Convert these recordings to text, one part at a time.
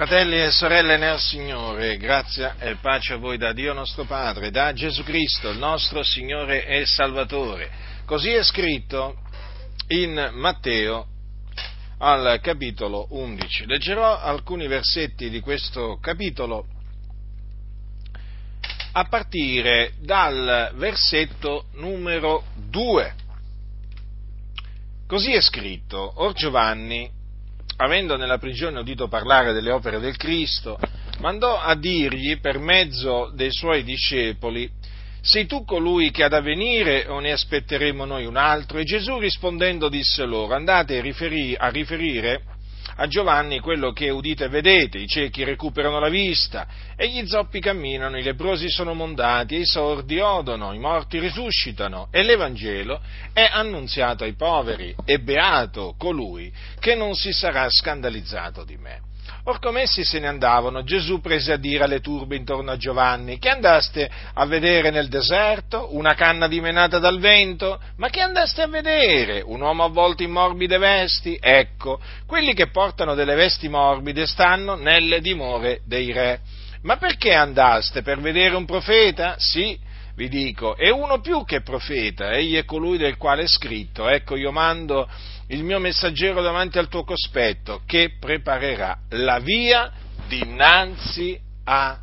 Fratelli e sorelle nel Signore, grazia e pace a voi da Dio nostro Padre, da Gesù Cristo, il nostro Signore e Salvatore. Così è scritto in Matteo al capitolo 11. Leggerò alcuni versetti di questo capitolo a partire dal versetto numero 2. Così è scritto, Or Giovanni avendo nella prigione udito parlare delle opere del Cristo, mandò a dirgli per mezzo dei suoi discepoli, sei tu colui che ha da venire o ne aspetteremo noi un altro? E Gesù rispondendo disse loro, andate a riferire a Giovanni quello che udite e vedete, i ciechi recuperano la vista, e gli zoppi camminano, i leprosi sono mondati, i sordi odono, i morti risuscitano, e l'Evangelo è annunziato ai poveri, e beato colui che non si sarà scandalizzato di me. Or come essi se ne andavano, Gesù prese a dire alle turbe intorno a Giovanni, che andaste a vedere nel deserto? Una canna dimenata dal vento? Ma che andaste a vedere? Un uomo avvolto in morbide vesti? Ecco, quelli che portano delle vesti morbide stanno nelle dimore dei re. Ma perché andaste? Per vedere un profeta? Sì, vi dico, e uno più che profeta, egli è colui del quale è scritto, ecco io mando il mio messaggero davanti al tuo cospetto, che preparerà la via dinanzi a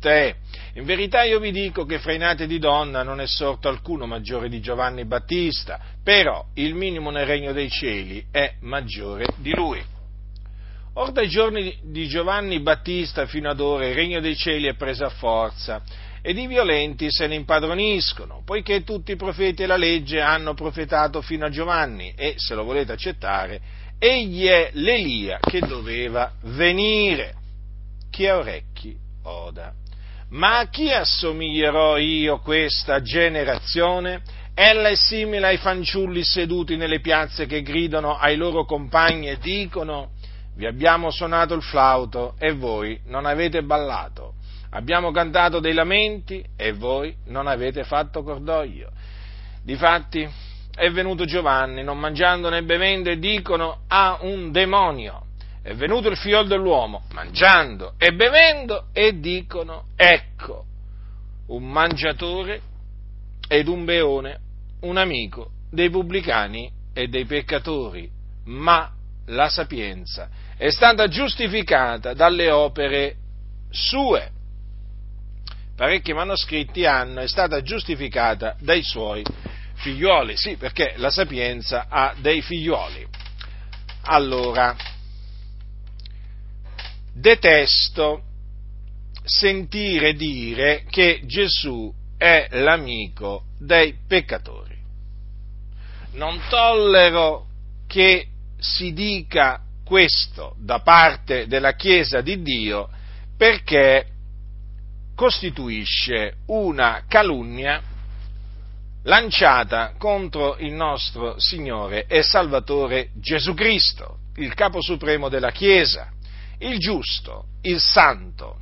te. In verità io vi dico che fra i nati di donna non è sorto alcuno maggiore di Giovanni Battista, però il minimo nel regno dei cieli è maggiore di lui. Or dai giorni di Giovanni Battista fino ad ora il regno dei cieli è preso a forza ed i violenti se ne impadroniscono, poiché tutti i profeti e la legge hanno profetato fino a Giovanni e, se lo volete accettare, egli è l'Elia che doveva venire. Chi ha orecchi oda. Ma a chi assomiglierò io questa generazione? Ella è simile ai fanciulli seduti nelle piazze che gridano ai loro compagni e dicono vi abbiamo suonato il flauto e voi non avete ballato abbiamo cantato dei lamenti e voi non avete fatto cordoglio. Difatti è venuto Giovanni, non mangiando né bevendo, e dicono ha un demonio. È venuto il figlio dell'uomo, mangiando e bevendo, e dicono ecco, un mangiatore ed un beone, un amico dei pubblicani e dei peccatori, ma la sapienza è stata giustificata dalle opere sue parecchi manoscritti hanno, è stata giustificata dai suoi figlioli, sì, perché la sapienza ha dei figlioli. Allora, detesto sentire dire che Gesù è l'amico dei peccatori. Non tollero che si dica questo da parte della Chiesa di Dio perché costituisce una calunnia lanciata contro il nostro Signore e Salvatore Gesù Cristo, il capo supremo della Chiesa, il giusto, il santo,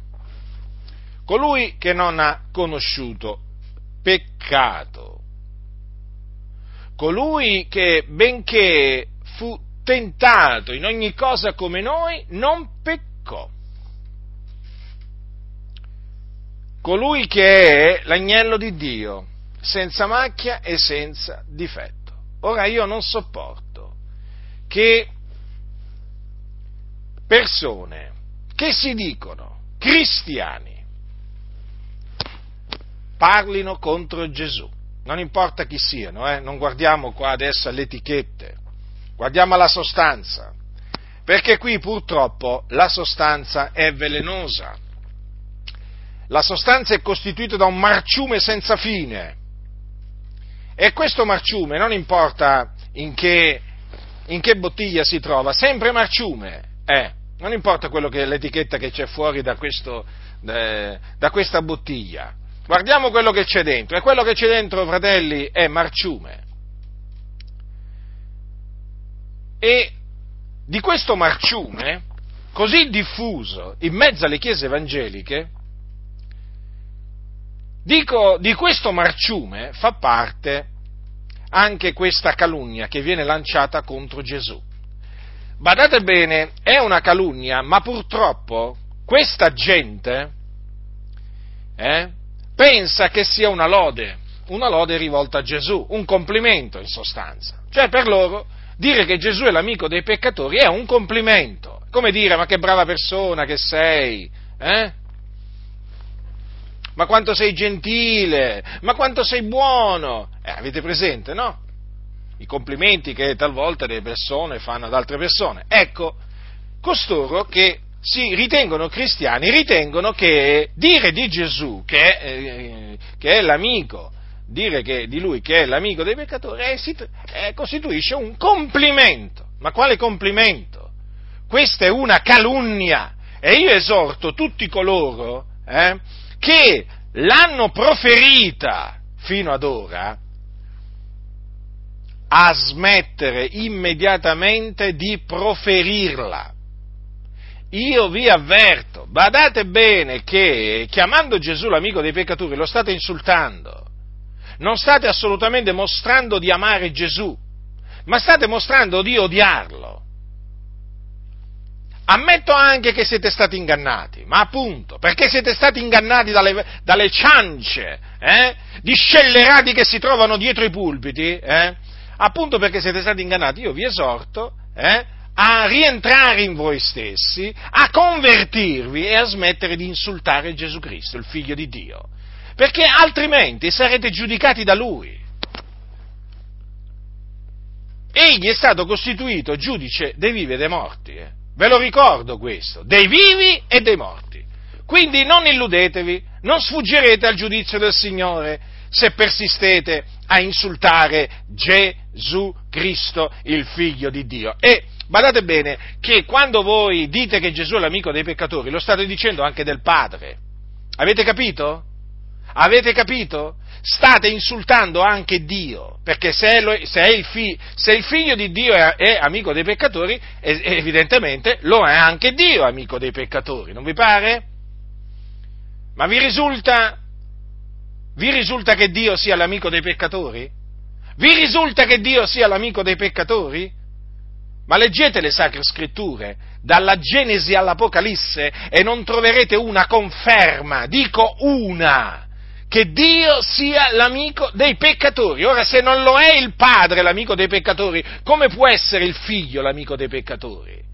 colui che non ha conosciuto peccato, colui che benché fu tentato in ogni cosa come noi, non peccò. Colui che è l'agnello di Dio, senza macchia e senza difetto. Ora io non sopporto che persone che si dicono cristiani parlino contro Gesù. Non importa chi siano, eh? non guardiamo qua adesso alle etichette, guardiamo alla sostanza, perché qui purtroppo la sostanza è velenosa la sostanza è costituita da un marciume senza fine. E questo marciume, non importa in che, in che bottiglia si trova, sempre marciume è. Non importa che, l'etichetta che c'è fuori da, questo, eh, da questa bottiglia. Guardiamo quello che c'è dentro. E quello che c'è dentro, fratelli, è marciume. E di questo marciume, così diffuso in mezzo alle chiese evangeliche, Dico, di questo marciume fa parte anche questa calunnia che viene lanciata contro Gesù. badate bene, è una calunnia, ma purtroppo questa gente eh, pensa che sia una lode, una lode rivolta a Gesù, un complimento in sostanza. Cioè per loro dire che Gesù è l'amico dei peccatori è un complimento, come dire ma che brava persona che sei, eh? Ma quanto sei gentile, ma quanto sei buono. Eh, avete presente, no? I complimenti che talvolta le persone fanno ad altre persone. Ecco, costoro che si ritengono cristiani, ritengono che dire di Gesù che è, eh, che è l'amico, dire che, di lui che è l'amico dei peccatori, è, è, costituisce un complimento. Ma quale complimento? Questa è una calunnia. E io esorto tutti coloro eh, che l'hanno proferita fino ad ora a smettere immediatamente di proferirla io vi avverto, badate bene che chiamando Gesù l'amico dei peccatori lo state insultando, non state assolutamente mostrando di amare Gesù, ma state mostrando di odiarlo. Ammetto anche che siete stati ingannati, ma appunto, perché siete stati ingannati dalle, dalle ciance eh, di scellerati che si trovano dietro i pulpiti, eh, appunto perché siete stati ingannati, io vi esorto eh, a rientrare in voi stessi, a convertirvi e a smettere di insultare Gesù Cristo, il figlio di Dio, perché altrimenti sarete giudicati da Lui. Egli è stato costituito giudice dei vivi e dei morti, eh? Ve lo ricordo questo, dei vivi e dei morti. Quindi non illudetevi, non sfuggirete al giudizio del Signore se persistete a insultare Gesù Cristo, il figlio di Dio. E Badate bene che quando voi dite che Gesù è l'amico dei peccatori, lo state dicendo anche del Padre. Avete capito? Avete capito? State insultando anche Dio, perché se, lo, se, il, fi, se il, figlio di Dio è, è amico dei peccatori, evidentemente lo è anche Dio amico dei peccatori, non vi pare? Ma vi risulta, vi risulta che Dio sia l'amico dei peccatori? Vi risulta che Dio sia l'amico dei peccatori? Ma leggete le sacre scritture, dalla Genesi all'Apocalisse, e non troverete una conferma, dico una, che Dio sia l'amico dei peccatori. Ora, se non lo è il padre l'amico dei peccatori, come può essere il figlio l'amico dei peccatori?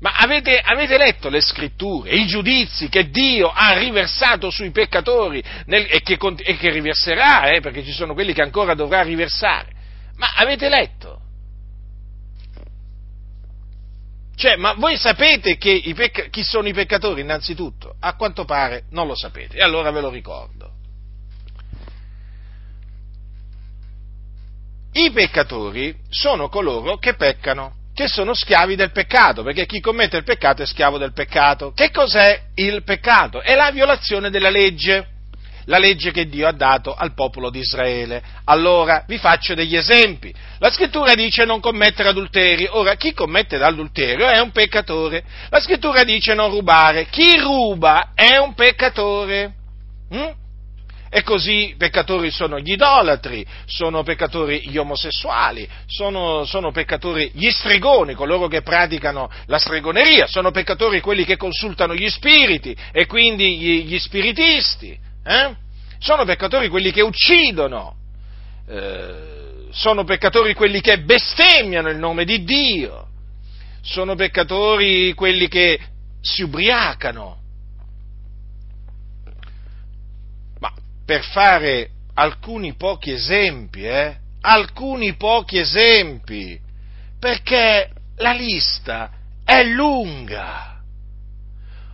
Ma avete, avete letto le scritture, i giudizi che Dio ha riversato sui peccatori nel, e, che, e, che, riverserà, eh, perché ci sono quelli che ancora dovrà riversare? Ma avete letto? Cioè, ma voi sapete pecca- chi sono i peccatori innanzitutto? A quanto pare non lo sapete, e allora ve lo ricordo. I peccatori sono coloro che peccano, che sono schiavi del peccato, perché chi commette il peccato è schiavo del peccato. Che cos'è il peccato? È la violazione della legge la legge che Dio ha dato al popolo di Israele. Allora vi faccio degli esempi. La scrittura dice non commettere adulteri. Ora, chi commette l'adulterio è un peccatore. La scrittura dice non rubare. Chi ruba è un peccatore. Mm? E così peccatori sono gli idolatri, sono peccatori gli omosessuali, sono, sono, peccatori gli stregoni, coloro che praticano la stregoneria, sono peccatori quelli che consultano gli spiriti e quindi gli, gli spiritisti. Eh? Sono peccatori quelli che uccidono, eh, sono peccatori quelli che bestemmiano il nome di Dio, sono peccatori quelli che si ubriacano. Ma per fare alcuni pochi esempi, eh? alcuni pochi esempi, perché la lista è lunga.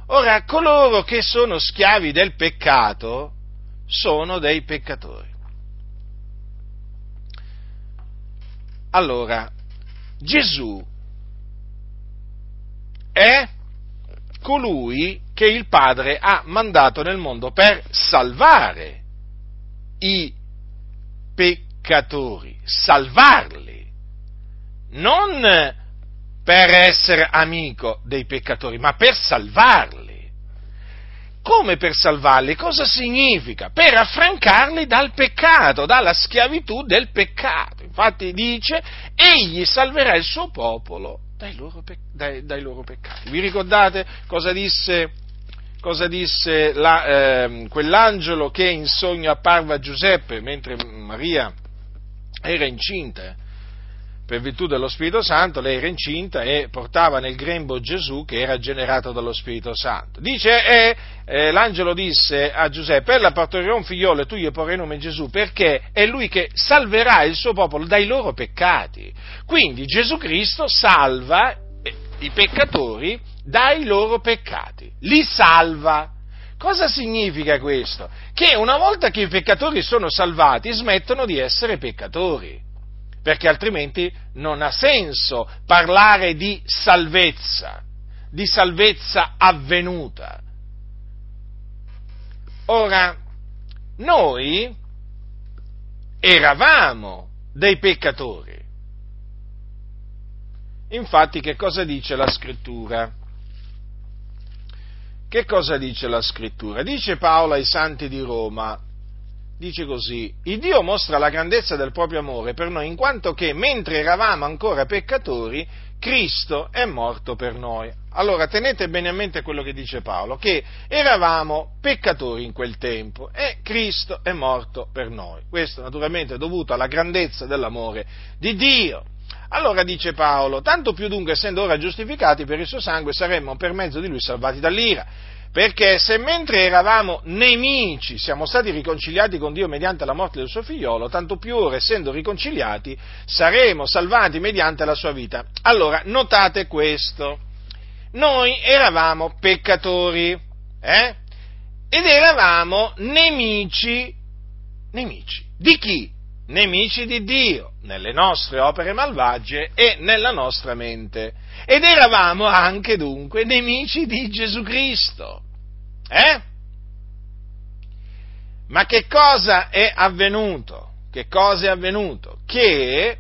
Ora, coloro che sono schiavi del peccato sono dei peccatori. Allora, Gesù è colui che il Padre ha mandato nel mondo per salvare i peccatori, salvarli, non per essere amico dei peccatori, ma per salvarli. Come per salvarli? Cosa significa? Per affrancarli dal peccato, dalla schiavitù del peccato. Infatti dice, egli salverà il suo popolo dai loro, dai, dai loro peccati. Vi ricordate cosa disse, cosa disse la, eh, quell'angelo che in sogno apparve a Giuseppe mentre Maria era incinta? Per virtù dello Spirito Santo, lei era incinta e portava nel grembo Gesù che era generato dallo Spirito Santo. Dice, e eh, l'angelo disse a Giuseppe, ella partorirà un figliolo e tu gli porrai nome Gesù perché è lui che salverà il suo popolo dai loro peccati. Quindi Gesù Cristo salva eh, i peccatori dai loro peccati, li salva. Cosa significa questo? Che una volta che i peccatori sono salvati smettono di essere peccatori perché altrimenti non ha senso parlare di salvezza, di salvezza avvenuta. Ora, noi eravamo dei peccatori. Infatti, che cosa dice la scrittura? Che cosa dice la scrittura? Dice Paolo ai santi di Roma, dice così, il Dio mostra la grandezza del proprio amore per noi in quanto che mentre eravamo ancora peccatori, Cristo è morto per noi. Allora tenete bene a mente quello che dice Paolo, che eravamo peccatori in quel tempo e Cristo è morto per noi. Questo naturalmente è dovuto alla grandezza dell'amore di Dio. Allora dice Paolo, tanto più dunque essendo ora giustificati per il suo sangue saremmo per mezzo di lui salvati dall'ira perché se mentre eravamo nemici siamo stati riconciliati con Dio mediante la morte del suo figliolo, tanto più ora, essendo riconciliati, saremo salvati mediante la sua vita. Allora, notate questo. Noi eravamo peccatori, eh? Ed eravamo nemici, nemici. Di chi? Nemici di Dio, nelle nostre opere malvagie e nella nostra mente ed eravamo anche dunque nemici di Gesù Cristo. Eh? Ma che cosa è avvenuto? Che cosa è avvenuto? Che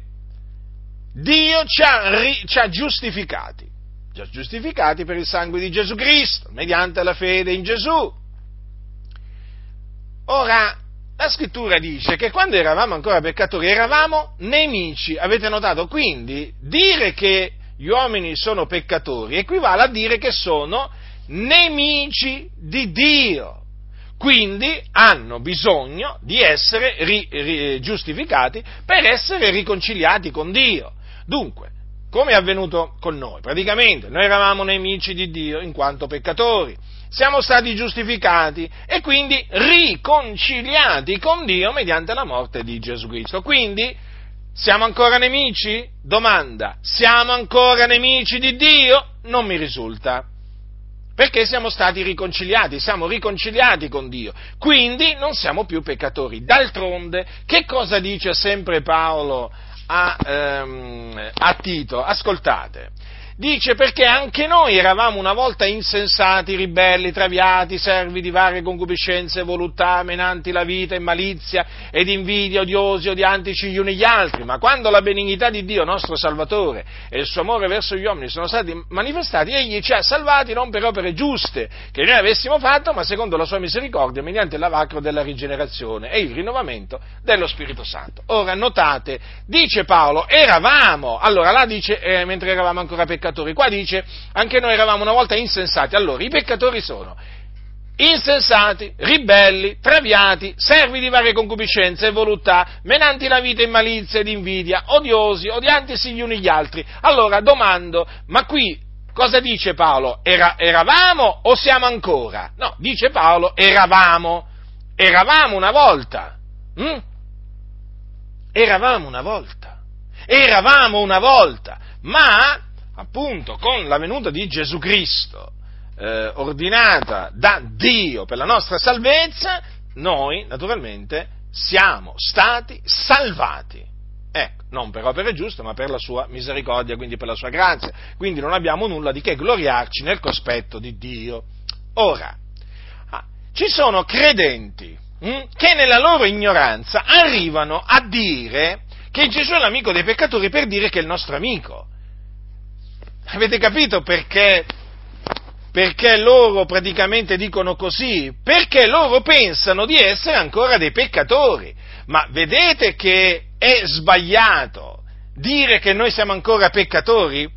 Dio ci ha, ci ha giustificati, ci ha giustificati per il sangue di Gesù Cristo, mediante la fede in Gesù. Ora, la scrittura dice che quando eravamo ancora peccatori eravamo nemici, avete notato? Quindi dire che gli uomini sono peccatori equivale a dire che sono nemici di Dio. Quindi hanno bisogno di essere ri, ri, giustificati per essere riconciliati con Dio. Dunque, come è avvenuto con noi? Praticamente noi eravamo nemici di Dio in quanto peccatori, siamo stati giustificati e quindi riconciliati con Dio mediante la morte di Gesù Cristo. Quindi siamo ancora nemici? Domanda, siamo ancora nemici di Dio? Non mi risulta. Perché siamo stati riconciliati, siamo riconciliati con Dio, quindi non siamo più peccatori. D'altronde, che cosa dice sempre Paolo a, ehm, a Tito? Ascoltate, Dice perché anche noi eravamo una volta insensati, ribelli, traviati, servi di varie concupiscenze voluttà, menanti la vita in malizia ed invidia, odiosi, odiantici gli uni gli altri, ma quando la benignità di Dio, nostro Salvatore, e il suo amore verso gli uomini sono stati manifestati, egli ci ha salvati non per opere giuste che noi avessimo fatto, ma secondo la sua misericordia, mediante il lavacro della rigenerazione e il rinnovamento dello Spirito Santo. Ora, notate, dice Paolo, eravamo, allora là dice, eh, mentre eravamo ancora peccati, peccatori. Qua dice, anche noi eravamo una volta insensati. Allora, i peccatori sono insensati, ribelli, traviati, servi di varie concupiscenze e voluttà, menanti la vita in malizia ed invidia, odiosi, odiantisi gli uni gli altri. Allora, domando, ma qui cosa dice Paolo? Era, eravamo o siamo ancora? No, dice Paolo, eravamo. Eravamo una volta. Hm? Eravamo una volta. Eravamo una volta. Ma appunto con la venuta di Gesù Cristo, eh, ordinata da Dio per la nostra salvezza, noi naturalmente siamo stati salvati. Ecco, non per opere giuste, ma per la sua misericordia, quindi per la sua grazia. Quindi non abbiamo nulla di che gloriarci nel cospetto di Dio. Ora, ah, ci sono credenti hm, che nella loro ignoranza arrivano a dire che Gesù è l'amico dei peccatori per dire che è il nostro amico. Avete capito perché perché loro praticamente dicono così? Perché loro pensano di essere ancora dei peccatori. Ma vedete che è sbagliato dire che noi siamo ancora peccatori?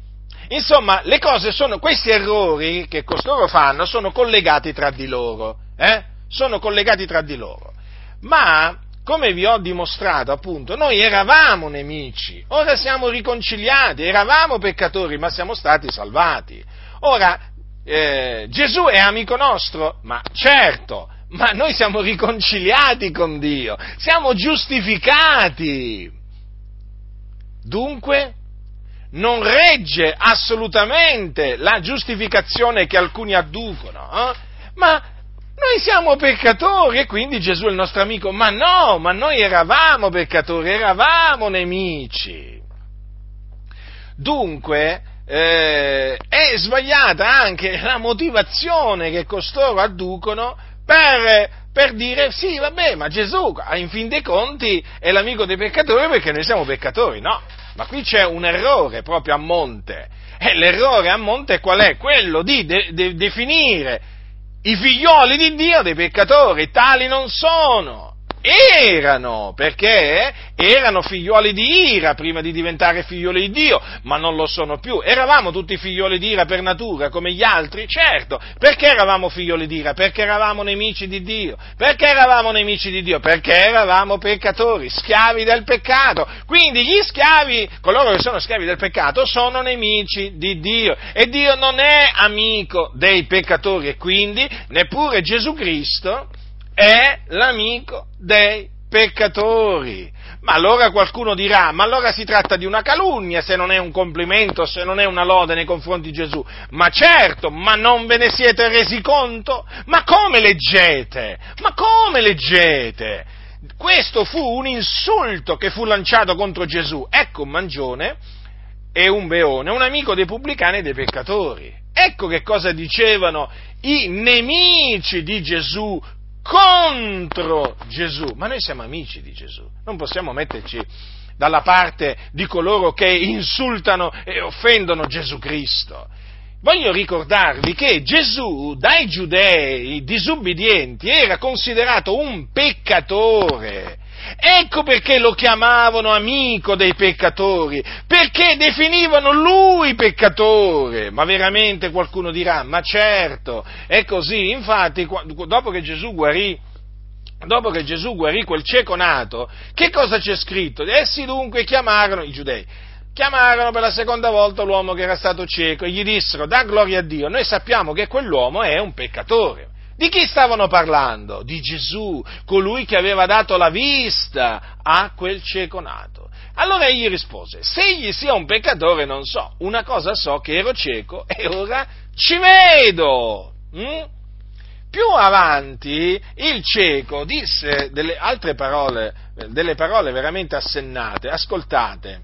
Insomma, le cose sono, questi errori che costoro fanno sono collegati tra di loro, eh? Sono collegati tra di loro. Ma, come vi ho dimostrato appunto, noi eravamo nemici, ora siamo riconciliati, eravamo peccatori, ma siamo stati salvati. Ora, eh, Gesù è amico nostro? Ma certo, ma noi siamo riconciliati con Dio, siamo giustificati. Dunque, non regge assolutamente la giustificazione che alcuni adducono, eh? ma noi siamo peccatori e quindi Gesù è il nostro amico, ma no, ma noi eravamo peccatori, eravamo nemici. Dunque, eh, è sbagliata anche la motivazione che costoro adducono per, per, dire sì, vabbè, ma Gesù in fin dei conti è l'amico dei peccatori perché noi siamo peccatori. No, ma qui c'è un errore proprio a monte. E l'errore a monte qual è? Quello di de- de- definire i figlioli di Dio dei peccatori, tali non sono erano, perché erano figlioli di ira prima di diventare figlioli di Dio, ma non lo sono più. Eravamo tutti figlioli di ira per natura, come gli altri? Certo. Perché eravamo figlioli di ira? Perché eravamo nemici di Dio. Perché eravamo nemici di Dio? Perché eravamo peccatori, schiavi del peccato. Quindi gli schiavi, coloro che sono schiavi del peccato, sono nemici di Dio. E Dio non è amico dei peccatori e quindi neppure Gesù Cristo è l'amico dei peccatori. Ma allora qualcuno dirà, ma allora si tratta di una calunnia se non è un complimento, se non è una lode nei confronti di Gesù. Ma certo, ma non ve ne siete resi conto? Ma come leggete? Ma come leggete? Questo fu un insulto che fu lanciato contro Gesù. Ecco un mangione e un beone, un amico dei pubblicani e dei peccatori. Ecco che cosa dicevano i nemici di Gesù contro Gesù, ma noi siamo amici di Gesù, non possiamo metterci dalla parte di coloro che insultano e offendono Gesù Cristo. Voglio ricordarvi che Gesù dai giudei disubbidienti era considerato un peccatore Ecco perché lo chiamavano amico dei peccatori, perché definivano lui peccatore. Ma veramente qualcuno dirà, ma certo, è così. Infatti, dopo che Gesù guarì, dopo che Gesù guarì quel cieco nato, che cosa c'è scritto? Essi dunque chiamarono i giudei chiamarono per la seconda volta l'uomo che era stato cieco e gli dissero, da gloria a Dio, noi sappiamo che quell'uomo è un peccatore. Di chi stavano parlando? Di Gesù, colui che aveva dato la vista a quel cieco nato. Allora egli rispose, se egli sia un peccatore non so, una cosa so che ero cieco e ora ci vedo. Mm? Più avanti il cieco disse delle altre parole, delle parole veramente assennate, ascoltate.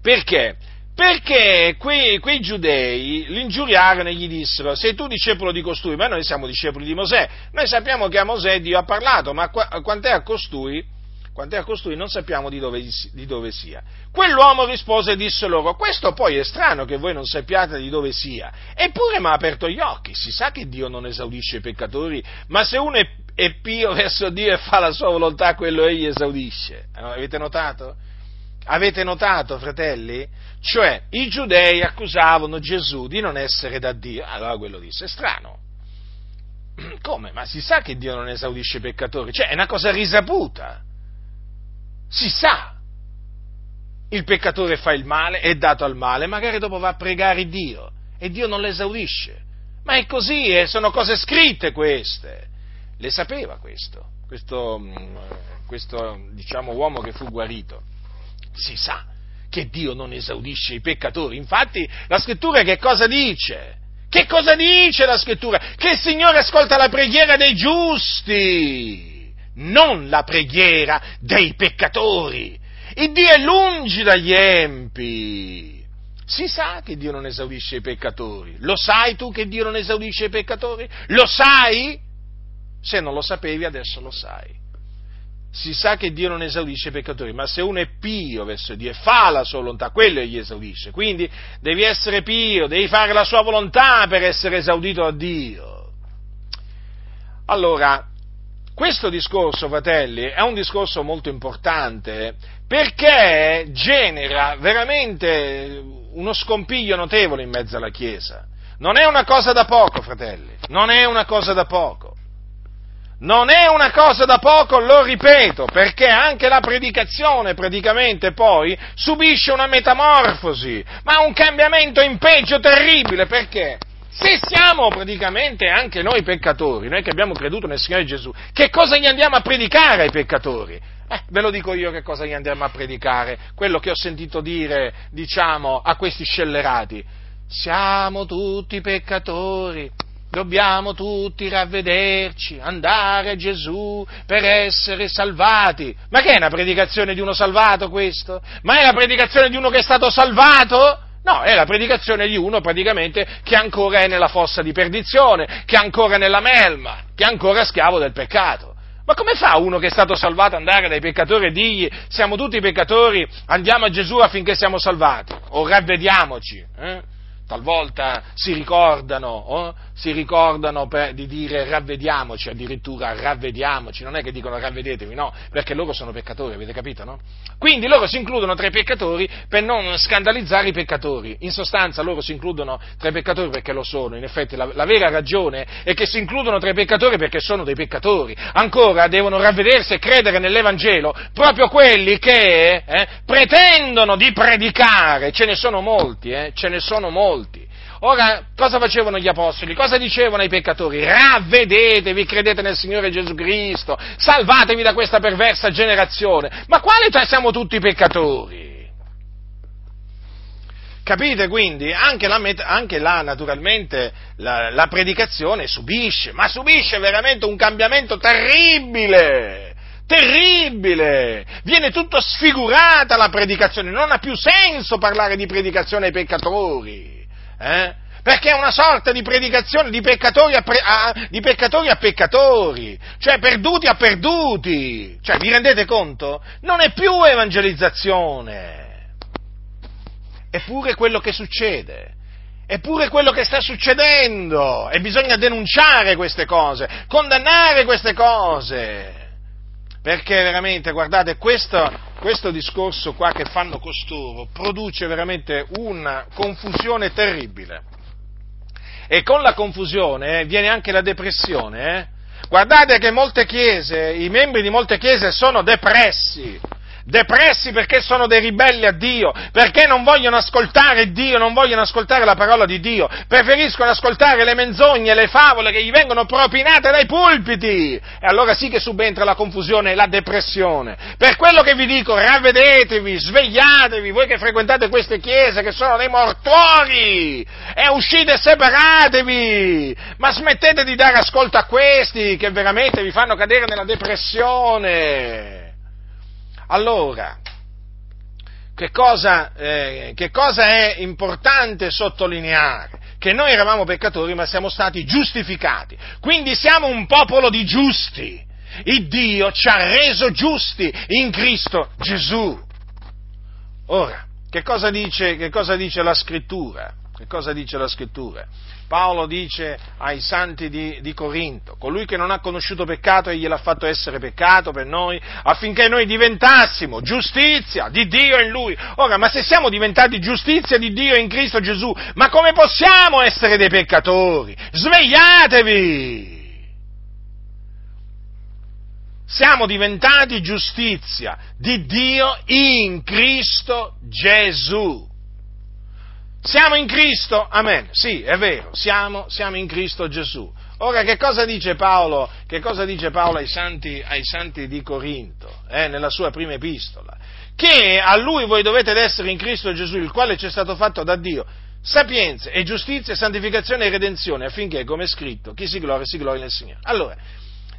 Perché? Perché quei, quei, giudei l'ingiuriarono e gli dissero, sei tu discepolo di costui, ma noi siamo discepoli di Mosè, noi sappiamo che a Mosè Dio ha parlato, ma quant'è a costui, quant'è a costui non sappiamo di dove, di dove, sia. Quell'uomo rispose e disse loro, questo poi è strano che voi non sappiate di dove sia, eppure mi ha aperto gli occhi, si sa che Dio non esaudisce i peccatori, ma se uno è, è pio verso Dio e fa la sua volontà, quello egli esaudisce. Avete notato? Avete notato, fratelli? Cioè, i giudei accusavano Gesù di non essere da Dio. Allora quello disse, è strano. Come? Ma si sa che Dio non esaudisce i peccatori? Cioè, è una cosa risaputa. Si sa. Il peccatore fa il male, è dato al male, magari dopo va a pregare Dio e Dio non l'esaudisce. Ma è così, eh? sono cose scritte queste. Le sapeva questo, questo, mm, questo diciamo, uomo che fu guarito si sa che Dio non esaudisce i peccatori. Infatti la scrittura che cosa dice? Che cosa dice la scrittura? Che il Signore ascolta la preghiera dei giusti, non la preghiera dei peccatori. Il Dio è lungi dagli empi. Si sa che Dio non esaudisce i peccatori. Lo sai tu che Dio non esaudisce i peccatori? Lo sai? Se non lo sapevi adesso lo sai si sa che Dio non esaudisce i peccatori, ma se uno è pio verso Dio e fa la sua volontà, quello gli esaudisce. Quindi devi essere pio, devi fare la sua volontà per essere esaudito da Dio. Allora, questo discorso, fratelli, è un discorso molto importante perché genera veramente uno scompiglio notevole in mezzo alla Chiesa. Non è una cosa da poco, fratelli, non è una cosa da poco. Non è una cosa da poco, lo ripeto, perché anche la predicazione praticamente poi subisce una metamorfosi, ma un cambiamento in peggio terribile, perché? Se siamo praticamente anche noi peccatori, noi che abbiamo creduto nel Signore Gesù, che cosa gli andiamo a predicare ai peccatori? Eh, ve lo dico io che cosa gli andiamo a predicare, quello che ho sentito dire, diciamo, a questi scellerati. Siamo tutti peccatori, dobbiamo tutti ravvederci, andare a Gesù per essere salvati. Ma che è una predicazione di uno salvato questo? Ma è la predicazione di uno che è stato salvato? No, è la predicazione di uno praticamente che ancora è nella fossa di perdizione, che è ancora nella melma, che è ancora schiavo del peccato. Ma come fa uno che è stato salvato ad andare dai peccatori e dirgli siamo tutti peccatori, andiamo a Gesù affinché siamo salvati? O ravvediamoci? Eh? Talvolta si ricordano, oh, si ricordano per, di dire ravvediamoci, addirittura ravvediamoci, non è che dicono ravvedetevi, no, perché loro sono peccatori, avete capito, no? Quindi loro si includono tra i peccatori per non scandalizzare i peccatori, in sostanza loro si includono tra i peccatori perché lo sono, in effetti la, la vera ragione è che si includono tra i peccatori perché sono dei peccatori, ancora devono ravvedersi e credere nell'Evangelo proprio quelli che eh, pretendono di predicare, ce ne sono molti, eh, ce ne sono molti. Ora, cosa facevano gli apostoli? Cosa dicevano ai peccatori? Ravvedetevi, credete nel Signore Gesù Cristo, salvatevi da questa perversa generazione. Ma quale tra siamo tutti peccatori? Capite quindi? Anche là, anche là naturalmente, la, la predicazione subisce, ma subisce veramente un cambiamento terribile terribile, viene tutto sfigurata la predicazione, non ha più senso parlare di predicazione ai peccatori, eh? perché è una sorta di predicazione di peccatori a, pre, a, di peccatori a peccatori, cioè perduti a perduti, cioè vi rendete conto? Non è più evangelizzazione, eppure quello che succede. Eppure quello che sta succedendo e bisogna denunciare queste cose, condannare queste cose perché veramente, guardate, questo, questo, discorso qua che fanno costoro produce veramente una confusione terribile. E con la confusione eh, viene anche la depressione. Eh? Guardate che molte chiese, i membri di molte chiese sono depressi depressi perché sono dei ribelli a Dio, perché non vogliono ascoltare Dio, non vogliono ascoltare la parola di Dio, preferiscono ascoltare le menzogne, le favole che gli vengono propinate dai pulpiti. E allora sì che subentra la confusione e la depressione. Per quello che vi dico, ravvedetevi, svegliatevi, voi che frequentate queste chiese che sono dei mortuori, e uscite e separatevi, ma smettete di dare ascolto a questi che veramente vi fanno cadere nella depressione. Allora, che cosa, eh, che cosa è importante sottolineare? Che noi eravamo peccatori ma siamo stati giustificati, quindi siamo un popolo di giusti. Il Dio ci ha reso giusti in Cristo Gesù. Ora, che cosa dice, che cosa dice la scrittura? Che cosa dice la scrittura? Paolo dice ai santi di, di, Corinto, colui che non ha conosciuto peccato e gliel'ha fatto essere peccato per noi, affinché noi diventassimo giustizia di Dio in lui. Ora, ma se siamo diventati giustizia di Dio in Cristo Gesù, ma come possiamo essere dei peccatori? Svegliatevi! Siamo diventati giustizia di Dio in Cristo Gesù. Siamo in Cristo? Amen. Sì, è vero, siamo, siamo in Cristo Gesù. Ora, che cosa dice Paolo, cosa dice Paolo ai, santi, ai, santi, di Corinto, eh, nella sua prima epistola? Che a lui voi dovete essere in Cristo Gesù, il quale ci è stato fatto da Dio, sapienza e giustizia, santificazione e redenzione, affinché, come è scritto, chi si gloria, si gloria nel Signore. Allora,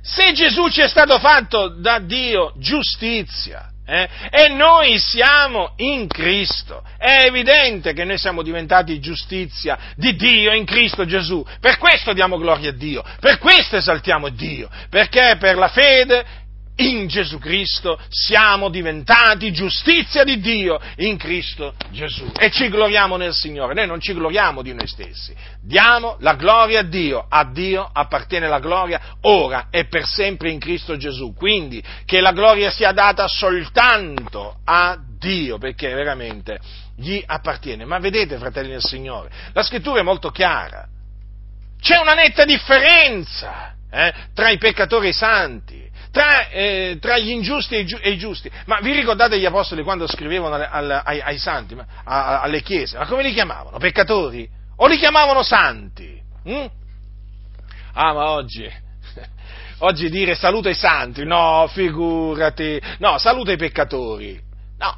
se Gesù ci è stato fatto da Dio giustizia, eh? E noi siamo in Cristo. È evidente che noi siamo diventati giustizia di Dio in Cristo Gesù. Per questo diamo gloria a Dio, per questo esaltiamo Dio, perché per la fede in Gesù Cristo siamo diventati giustizia di Dio in Cristo Gesù e ci gloriamo nel Signore. Noi non ci gloriamo di noi stessi, diamo la gloria a Dio. A Dio appartiene la gloria ora e per sempre in Cristo Gesù. Quindi che la gloria sia data soltanto a Dio, perché veramente gli appartiene. Ma vedete, fratelli del Signore, la scrittura è molto chiara. C'è una netta differenza eh, tra i peccatori e i santi tra, eh, tra gli ingiusti e i, giusti. Ma vi ricordate gli apostoli quando scrivevano alle, alle, ai, ai, santi, a, alle chiese? Ma come li chiamavano? Peccatori? O li chiamavano santi? Mm? Ah, ma oggi, oggi dire saluta i santi, no, figurati, no, saluta i peccatori, no.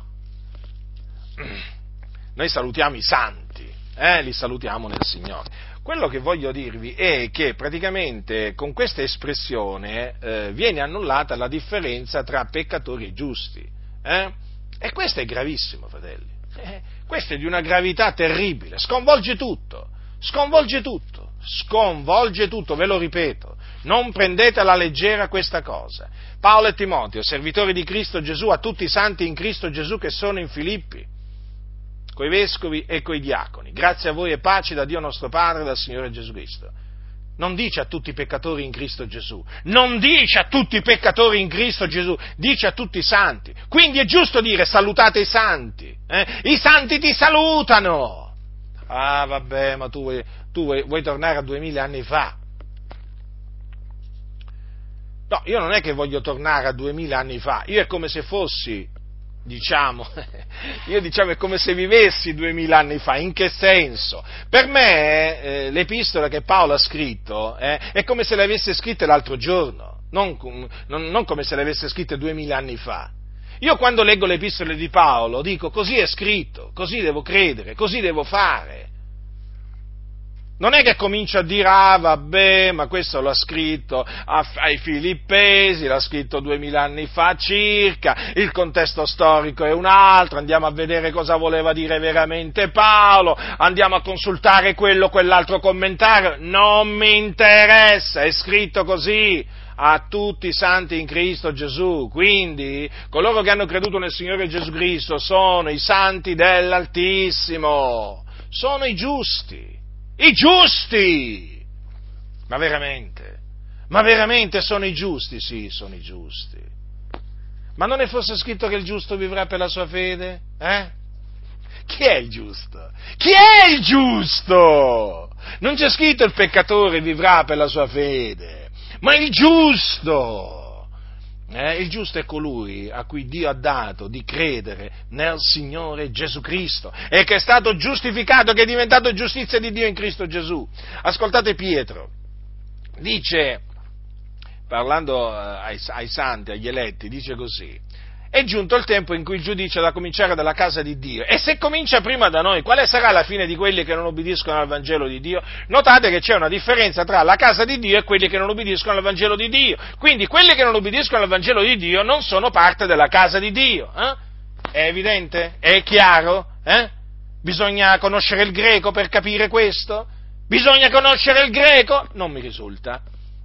Noi salutiamo i santi, eh, li salutiamo nel Signore. Quello che voglio dirvi è che praticamente con questa espressione eh, viene annullata la differenza tra peccatori e giusti. Eh? E questo è gravissimo, fratelli. Eh, questo è di una gravità terribile, sconvolge tutto, sconvolge tutto, sconvolge tutto, ve lo ripeto. Non prendete alla leggera questa cosa. Paolo e Timoteo, servitori di Cristo Gesù, a tutti i santi in Cristo Gesù che sono in Filippi, coi vescovi e coi diaconi. Grazie a voi e pace da Dio nostro Padre e dal Signore Gesù Cristo. Non dice a tutti i peccatori in Cristo Gesù, non dice a tutti i peccatori in Cristo Gesù, dice a tutti i santi. Quindi è giusto dire salutate i santi. Eh? I santi ti salutano. Ah, vabbè, ma tu, vuoi, tu vuoi, vuoi tornare a duemila anni fa. No, io non è che voglio tornare a duemila anni fa, io è come se fossi diciamo, io diciamo è come se vivessi duemila anni fa, in che senso? Per me eh, l'epistola che Paolo ha scritto eh, è come se le avesse scritte l'altro giorno, non, non, non come se le avesse scritte duemila anni fa. Io quando leggo le epistole di Paolo dico così è scritto, così devo credere, così devo fare. Non è che comincia a dire, ah vabbè, ma questo l'ha scritto ai Filippesi, l'ha scritto duemila anni fa circa, il contesto storico è un altro, andiamo a vedere cosa voleva dire veramente Paolo, andiamo a consultare quello, quell'altro commentario, non mi interessa, è scritto così. A tutti i santi in Cristo Gesù. Quindi coloro che hanno creduto nel Signore Gesù Cristo sono i santi dell'Altissimo, sono i giusti i giusti! Ma veramente? Ma veramente sono i giusti? Sì, sono i giusti. Ma non è forse scritto che il giusto vivrà per la sua fede? Eh? Chi è il giusto? Chi è il giusto? Non c'è scritto il peccatore vivrà per la sua fede, ma il giusto. Eh, il giusto è colui a cui Dio ha dato di credere nel Signore Gesù Cristo e che è stato giustificato, che è diventato giustizia di Dio in Cristo Gesù. Ascoltate Pietro, dice, parlando eh, ai, ai santi, agli eletti, dice così, è giunto il tempo in cui il giudizio da cominciare dalla casa di Dio. E se comincia prima da noi, quale sarà la fine di quelli che non obbediscono al Vangelo di Dio? Notate che c'è una differenza tra la casa di Dio e quelli che non obbediscono al Vangelo di Dio. Quindi quelli che non obbediscono al Vangelo di Dio non sono parte della casa di Dio. Eh? È evidente? È chiaro? Eh? Bisogna conoscere il greco per capire questo? Bisogna conoscere il greco? Non mi risulta.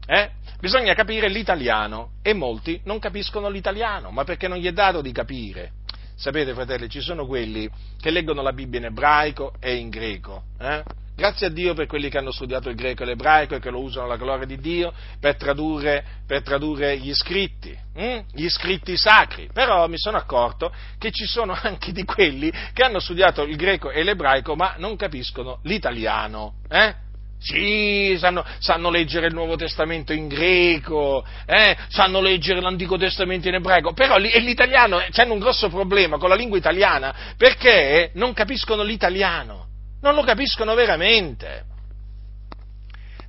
Eh? Bisogna capire l'italiano e molti non capiscono l'italiano, ma perché non gli è dato di capire. Sapete, fratelli, ci sono quelli che leggono la Bibbia in ebraico e in greco. Eh? Grazie a Dio per quelli che hanno studiato il greco e l'ebraico e che lo usano alla gloria di Dio per tradurre, per tradurre gli scritti, hm? gli scritti sacri. Però mi sono accorto che ci sono anche di quelli che hanno studiato il greco e l'ebraico ma non capiscono l'italiano. Eh? Sì, sanno, sanno, leggere il Nuovo Testamento in greco, eh? sanno leggere l'Antico Testamento in ebraico, però l'italiano, eh, hanno un grosso problema con la lingua italiana perché non capiscono l'italiano, non lo capiscono veramente.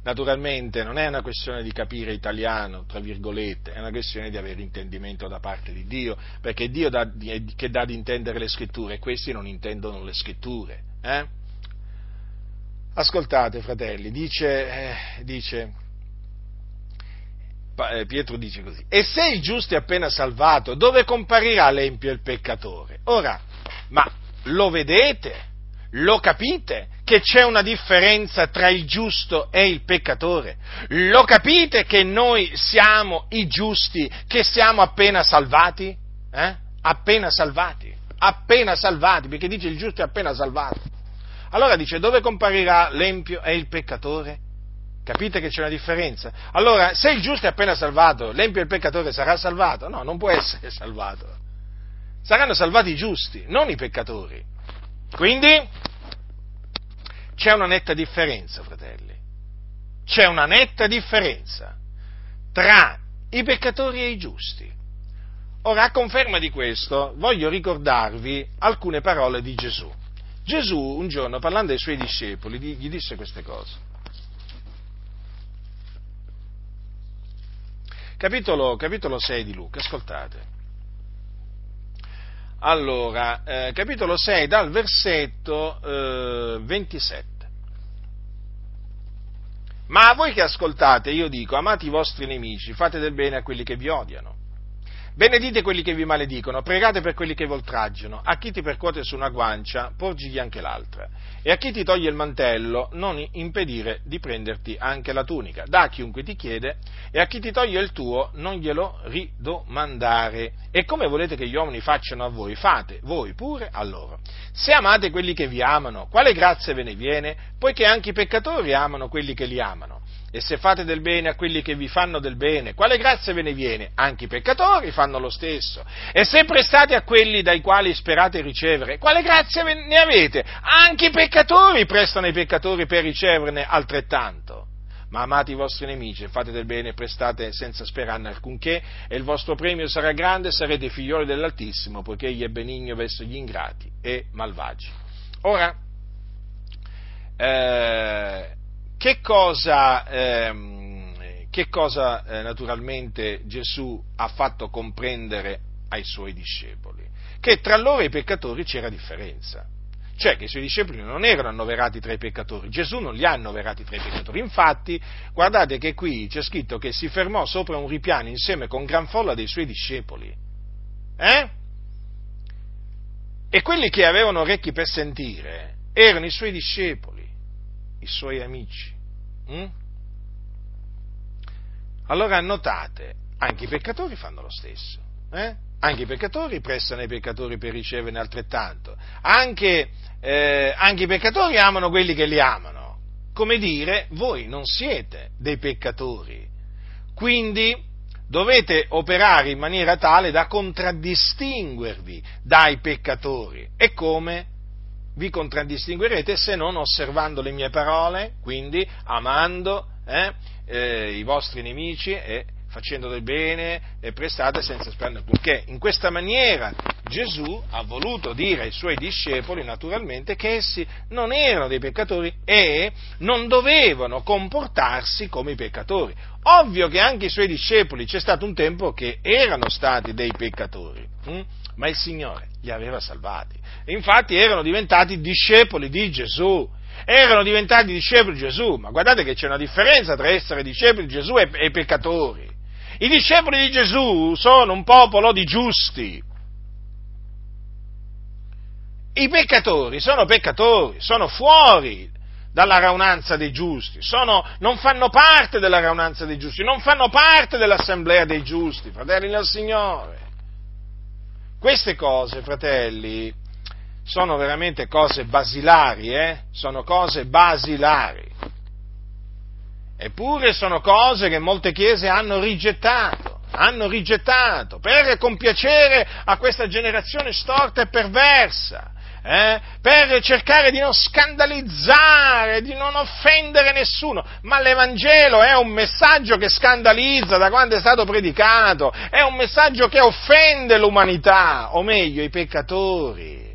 Naturalmente non è una questione di capire italiano, tra virgolette, è una questione di avere intendimento da parte di Dio, perché Dio dà, che dà di intendere le scritture e questi non intendono le scritture. Eh? Ascoltate, fratelli, dice, eh, dice eh, Pietro dice così, e se il giusto è appena salvato, dove comparirà l'empio e il peccatore? Ora, ma lo vedete? Lo capite? che c'è una differenza tra il giusto e il peccatore? Lo capite che noi siamo i giusti, che siamo appena salvati? Eh? Appena salvati, appena salvati, perché dice il giusto è appena salvato. Allora dice dove comparirà l'empio e il peccatore? Capite che c'è una differenza? Allora, se il giusto è appena salvato, l'empio e il peccatore sarà salvato? No, non può essere salvato. Saranno salvati i giusti, non i peccatori. Quindi c'è una netta differenza, fratelli. C'è una netta differenza tra i peccatori e i giusti. Ora, a conferma di questo, voglio ricordarvi alcune parole di Gesù. Gesù un giorno, parlando ai suoi discepoli, gli disse queste cose. Capitolo, capitolo 6 di Luca, ascoltate. Allora, eh, capitolo 6 dal versetto eh, 27. Ma a voi che ascoltate, io dico, amate i vostri nemici, fate del bene a quelli che vi odiano Benedite quelli che vi maledicono, pregate per quelli che vi oltraggiano, a chi ti percuote su una guancia, porgigli anche l'altra, e a chi ti toglie il mantello, non impedire di prenderti anche la tunica. Da a chiunque ti chiede, e a chi ti toglie il tuo, non glielo ridomandare. E come volete che gli uomini facciano a voi, fate voi pure a loro. Se amate quelli che vi amano, quale grazia ve ne viene? Poiché anche i peccatori amano quelli che li amano. E se fate del bene a quelli che vi fanno del bene, quale grazia ve ne viene? Anche i peccatori fanno lo stesso. E se prestate a quelli dai quali sperate ricevere, quale grazia ne avete? Anche i peccatori prestano ai peccatori per riceverne altrettanto. Ma amate i vostri nemici, fate del bene e prestate senza sperarne alcunché, e il vostro premio sarà grande e sarete figlioli dell'Altissimo, poiché egli è benigno verso gli ingrati e malvagi. Ora, eh, che cosa, ehm, che cosa eh, naturalmente Gesù ha fatto comprendere ai suoi discepoli? Che tra loro e i peccatori c'era differenza. Cioè che i suoi discepoli non erano annoverati tra i peccatori, Gesù non li ha annoverati tra i peccatori. Infatti, guardate che qui c'è scritto che si fermò sopra un ripiano insieme con gran folla dei suoi discepoli. Eh? E quelli che avevano orecchi per sentire erano i suoi discepoli, i suoi amici. Mm? Allora notate, anche i peccatori fanno lo stesso. Eh? Anche i peccatori prestano ai peccatori per riceverne altrettanto. Anche, eh, anche i peccatori amano quelli che li amano. Come dire, voi non siete dei peccatori. Quindi dovete operare in maniera tale da contraddistinguervi dai peccatori. E come? Vi contraddistinguerete se non osservando le mie parole, quindi amando eh, eh, i vostri nemici e facendo del bene e prestate senza sperare alcunché. In questa maniera Gesù ha voluto dire ai suoi discepoli naturalmente che essi non erano dei peccatori e non dovevano comportarsi come i peccatori. Ovvio che anche i suoi discepoli c'è stato un tempo che erano stati dei peccatori, hm? Ma il Signore li aveva salvati. Infatti erano diventati discepoli di Gesù. Erano diventati discepoli di Gesù, ma guardate che c'è una differenza tra essere discepoli di Gesù e, e peccatori. I discepoli di Gesù sono un popolo di giusti. I peccatori sono peccatori, sono fuori dalla raunanza dei giusti, sono, non fanno parte della raunanza dei giusti, non fanno parte dell'assemblea dei giusti, fratelli del Signore. Queste cose, fratelli, sono veramente cose basilari, eh? Sono cose basilari. Eppure sono cose che molte chiese hanno rigettato, hanno rigettato per compiacere a questa generazione storta e perversa eh, per cercare di non scandalizzare, di non offendere nessuno, ma l'Evangelo è un messaggio che scandalizza da quando è stato predicato, è un messaggio che offende l'umanità, o meglio i peccatori.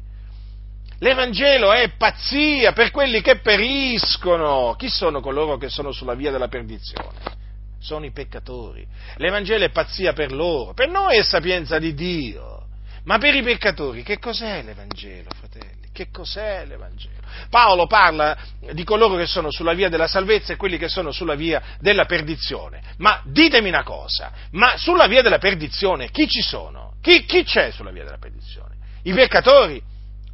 L'Evangelo è pazzia per quelli che periscono. Chi sono coloro che sono sulla via della perdizione? Sono i peccatori. L'Evangelo è pazzia per loro. Per noi è sapienza di Dio. Ma per i peccatori che cos'è l'Evangelo, fratelli? Che cos'è l'Evangelo? Paolo parla di coloro che sono sulla via della salvezza e quelli che sono sulla via della perdizione. Ma ditemi una cosa, ma sulla via della perdizione chi ci sono? Chi, chi c'è sulla via della perdizione? I peccatori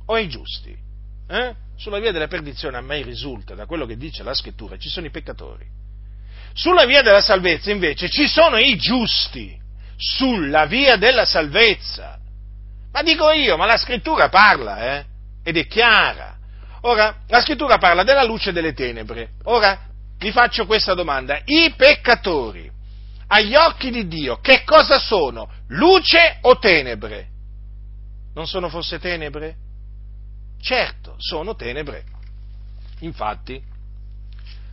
o i giusti? Eh? Sulla via della perdizione a me risulta, da quello che dice la scrittura, ci sono i peccatori. Sulla via della salvezza invece ci sono i giusti. Sulla via della salvezza. Ma dico io, ma la scrittura parla, eh? Ed è chiara. Ora, la scrittura parla della luce e delle tenebre. Ora, vi faccio questa domanda. I peccatori, agli occhi di Dio, che cosa sono? Luce o tenebre? Non sono forse tenebre? Certo, sono tenebre. Infatti,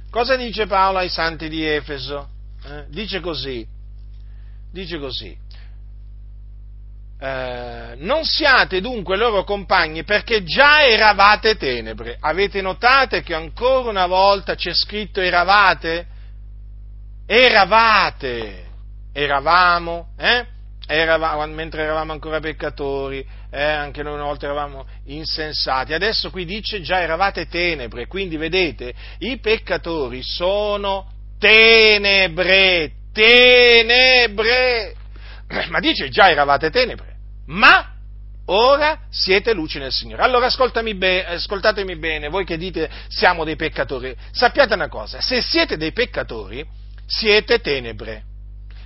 cosa dice Paolo ai santi di Efeso? Eh? Dice così, dice così, eh, non siate dunque loro compagni perché già eravate tenebre. Avete notato che ancora una volta c'è scritto eravate? Eravate, eravamo, eh? Eravamo, mentre eravamo ancora peccatori, eh, anche noi una volta eravamo insensati, adesso qui dice già eravate tenebre, quindi vedete, i peccatori sono tenebre, tenebre, ma dice già eravate tenebre, ma ora siete luci nel Signore. Allora be- ascoltatemi bene, voi che dite siamo dei peccatori, sappiate una cosa, se siete dei peccatori, siete tenebre.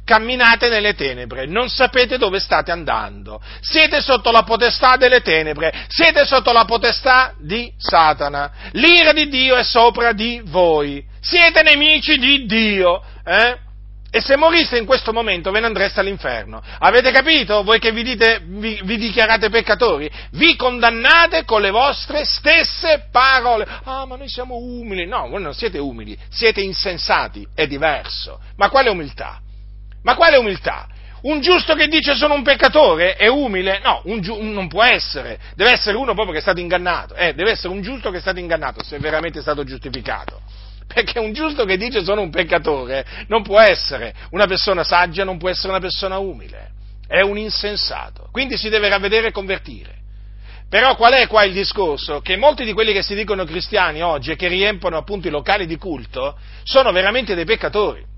Camminate nelle tenebre, non sapete dove state andando, siete sotto la potestà delle tenebre, siete sotto la potestà di Satana, l'ira di Dio è sopra di voi, siete nemici di Dio, eh? E se moriste in questo momento ve ne andreste all'inferno. Avete capito? Voi che vi, dite, vi, vi, dichiarate peccatori, vi condannate con le vostre stesse parole. Ah, ma noi siamo umili. No, voi non siete umili, siete insensati, è diverso. Ma quale umiltà? Ma quale umiltà? Un giusto che dice sono un peccatore è umile? No, un giu- non può essere. Deve essere uno proprio che è stato ingannato. Eh, deve essere un giusto che è stato ingannato, se veramente è stato giustificato. Perché un giusto che dice sono un peccatore non può essere una persona saggia, non può essere una persona umile. È un insensato. Quindi si deve ravvedere e convertire. Però qual è qua il discorso? Che molti di quelli che si dicono cristiani oggi e che riempiono appunto i locali di culto sono veramente dei peccatori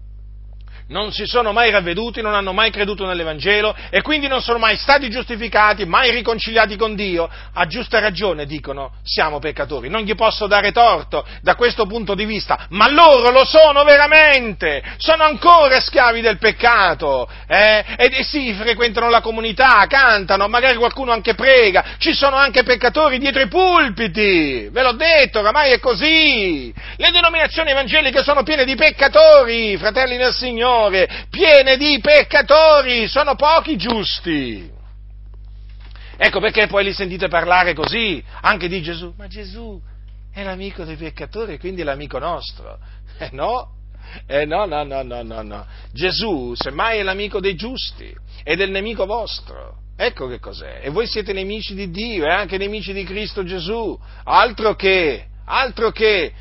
non si sono mai ravveduti, non hanno mai creduto nell'Evangelo e quindi non sono mai stati giustificati, mai riconciliati con Dio, a giusta ragione dicono siamo peccatori. Non gli posso dare torto da questo punto di vista, ma loro lo sono veramente, sono ancora schiavi del peccato eh? ed e sì, frequentano la comunità, cantano, magari qualcuno anche prega, ci sono anche peccatori dietro i pulpiti, ve l'ho detto, oramai è così. Le denominazioni evangeliche sono piene di peccatori, fratelli del Signore Signore, piene di peccatori, sono pochi giusti. Ecco perché poi li sentite parlare così, anche di Gesù. Ma Gesù è l'amico dei peccatori quindi è l'amico nostro. Eh no, eh no, no, no, no, no, no. Gesù semmai è l'amico dei giusti è il nemico vostro. Ecco che cos'è. E voi siete nemici di Dio e anche nemici di Cristo Gesù. Altro che, altro che.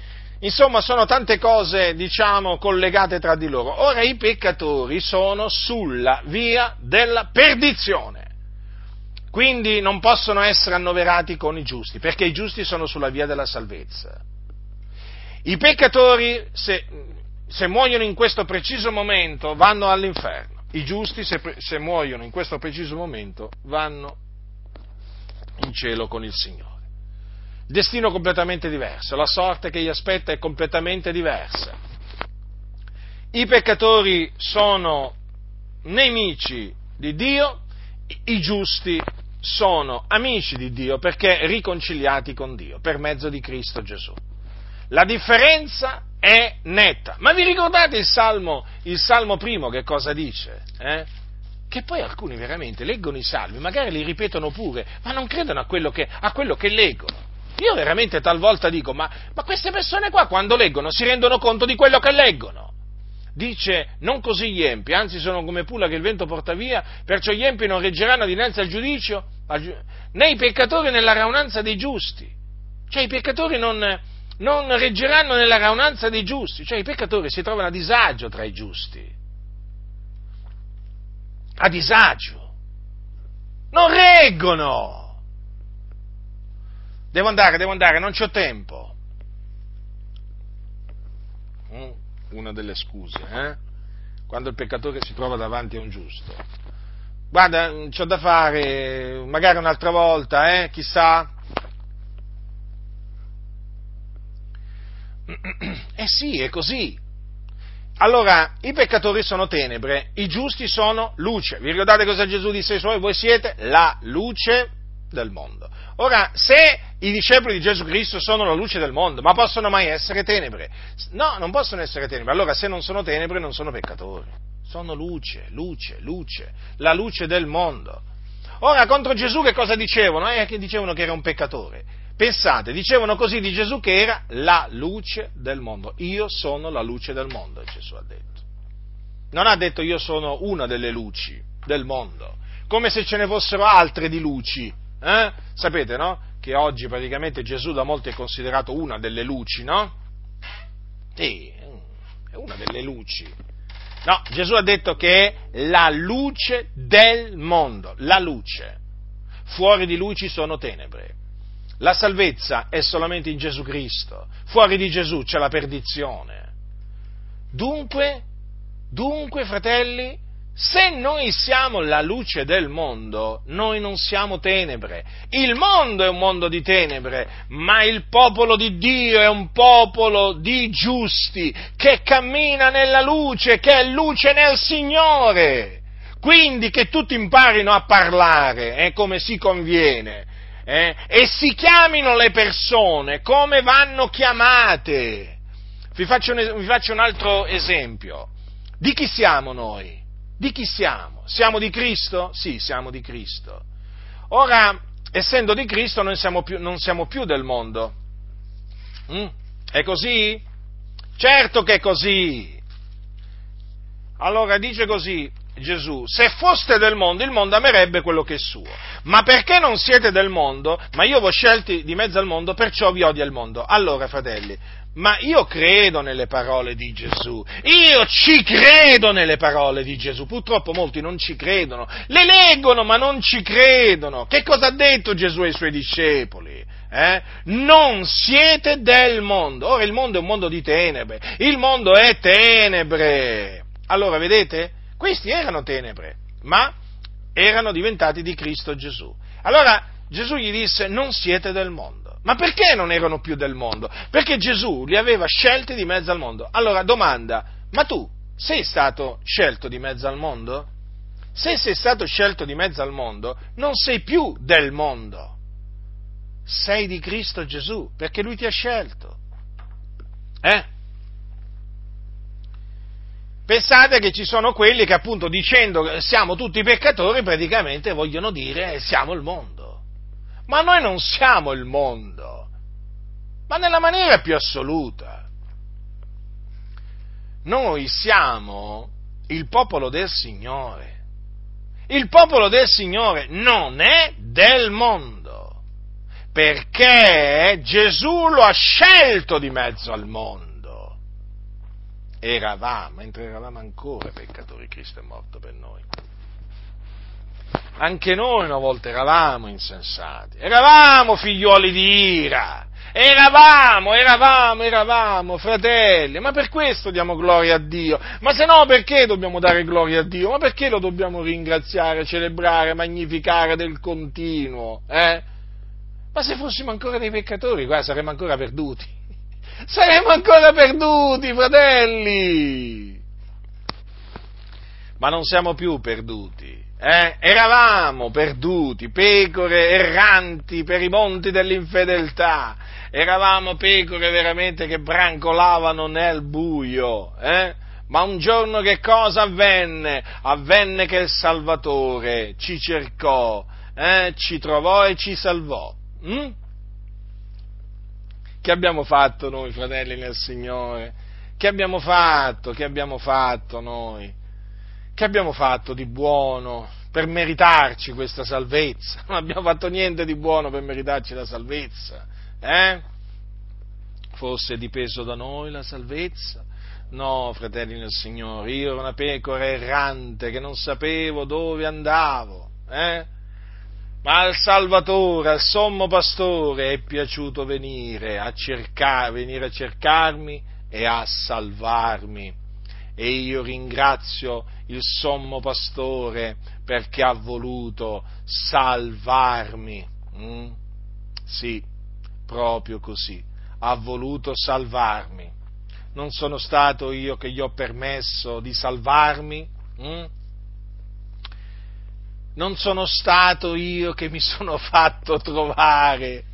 Insomma, sono tante cose, diciamo, collegate tra di loro. Ora i peccatori sono sulla via della perdizione. Quindi non possono essere annoverati con i giusti, perché i giusti sono sulla via della salvezza. I peccatori, se, se muoiono in questo preciso momento, vanno all'inferno. I giusti, se, se muoiono in questo preciso momento, vanno in cielo con il Signore destino completamente diverso, la sorte che gli aspetta è completamente diversa. I peccatori sono nemici di Dio, i giusti sono amici di Dio perché riconciliati con Dio per mezzo di Cristo Gesù. La differenza è netta. Ma vi ricordate il Salmo, il Salmo primo che cosa dice? Eh? Che poi alcuni veramente leggono i salmi, magari li ripetono pure, ma non credono a quello che, a quello che leggono. Io veramente talvolta dico, ma, ma queste persone qua quando leggono si rendono conto di quello che leggono? Dice, non così gli empi, anzi sono come pulla che il vento porta via, perciò gli empi non reggeranno dinanzi al giudizio, né i peccatori nella raunanza dei giusti. Cioè i peccatori non, non reggeranno nella raunanza dei giusti, cioè i peccatori si trovano a disagio tra i giusti. A disagio. Non reggono. Devo andare, devo andare, non c'ho tempo. Mm, una delle scuse, eh? Quando il peccatore si trova davanti a un giusto. Guarda, c'ho da fare, magari un'altra volta, eh? Chissà. Eh sì, è così. Allora, i peccatori sono tenebre, i giusti sono luce. Vi ricordate cosa Gesù disse ai suoi? Voi siete la luce del mondo. Ora, se i discepoli di Gesù Cristo sono la luce del mondo, ma possono mai essere tenebre? No, non possono essere tenebre. Allora, se non sono tenebre, non sono peccatori. Sono luce, luce, luce, la luce del mondo. Ora, contro Gesù che cosa dicevano? Eh, che dicevano che era un peccatore. Pensate, dicevano così di Gesù che era la luce del mondo. Io sono la luce del mondo, Gesù ha detto. Non ha detto io sono una delle luci del mondo, come se ce ne fossero altre di luci. Eh? Sapete, no? Che oggi praticamente Gesù da molti è considerato una delle luci, no? Sì, è una delle luci. No, Gesù ha detto che è la luce del mondo, la luce. Fuori di lui ci sono tenebre. La salvezza è solamente in Gesù Cristo. Fuori di Gesù c'è la perdizione. Dunque, dunque, fratelli, se noi siamo la luce del mondo, noi non siamo tenebre. Il mondo è un mondo di tenebre, ma il popolo di Dio è un popolo di giusti, che cammina nella luce, che è luce nel Signore. Quindi che tutti imparino a parlare eh, come si conviene eh, e si chiamino le persone come vanno chiamate. Vi faccio, un, vi faccio un altro esempio. Di chi siamo noi? Di chi siamo? Siamo di Cristo? Sì, siamo di Cristo. Ora, essendo di Cristo, noi siamo più, non siamo più del mondo. Mm? È così? Certo che è così. Allora dice così Gesù, se foste del mondo, il mondo amerebbe quello che è suo. Ma perché non siete del mondo, ma io vi ho scelti di mezzo al mondo, perciò vi odia il mondo. Allora, fratelli, ma io credo nelle parole di Gesù, io ci credo nelle parole di Gesù, purtroppo molti non ci credono, le leggono ma non ci credono. Che cosa ha detto Gesù ai suoi discepoli? Eh? Non siete del mondo, ora il mondo è un mondo di tenebre, il mondo è tenebre. Allora, vedete? Questi erano tenebre, ma erano diventati di Cristo Gesù. Allora Gesù gli disse, non siete del mondo. Ma perché non erano più del mondo? Perché Gesù li aveva scelti di mezzo al mondo. Allora domanda, ma tu sei stato scelto di mezzo al mondo? Se sei stato scelto di mezzo al mondo, non sei più del mondo. Sei di Cristo Gesù, perché Lui ti ha scelto. Eh? Pensate che ci sono quelli che appunto dicendo siamo tutti peccatori praticamente vogliono dire siamo il mondo. Ma noi non siamo il mondo, ma nella maniera più assoluta. Noi siamo il popolo del Signore. Il popolo del Signore non è del mondo, perché Gesù lo ha scelto di mezzo al mondo. Eravamo, mentre eravamo ancora peccatori, Cristo è morto per noi. Anche noi una volta eravamo insensati, eravamo figlioli di ira, eravamo, eravamo, eravamo fratelli, ma per questo diamo gloria a Dio, ma se no perché dobbiamo dare gloria a Dio? Ma perché lo dobbiamo ringraziare, celebrare, magnificare del continuo? Eh? Ma se fossimo ancora dei peccatori, qua saremmo ancora perduti, saremmo ancora perduti, fratelli! Ma non siamo più perduti, eh? Eravamo perduti, pecore erranti per i monti dell'infedeltà, eravamo pecore veramente che brancolavano nel buio, eh? Ma un giorno che cosa avvenne? Avvenne che il Salvatore ci cercò, eh? ci trovò e ci salvò. Mm? Che abbiamo fatto noi, fratelli nel Signore? Che abbiamo fatto? Che abbiamo fatto noi? Che abbiamo fatto di buono per meritarci questa salvezza? Non abbiamo fatto niente di buono per meritarci la salvezza. Eh? Fosse dipeso da noi la salvezza? No, fratelli nel Signore, io ero una pecora errante che non sapevo dove andavo. Eh? Ma al Salvatore, al sommo pastore è piaciuto venire a, cercare, venire a cercarmi e a salvarmi e io ringrazio il sommo pastore perché ha voluto salvarmi. Mm? Sì, proprio così, ha voluto salvarmi. non sono stato io che gli ho permesso di salvarmi? Mm? Non sono stato io che mi sono fatto trovare?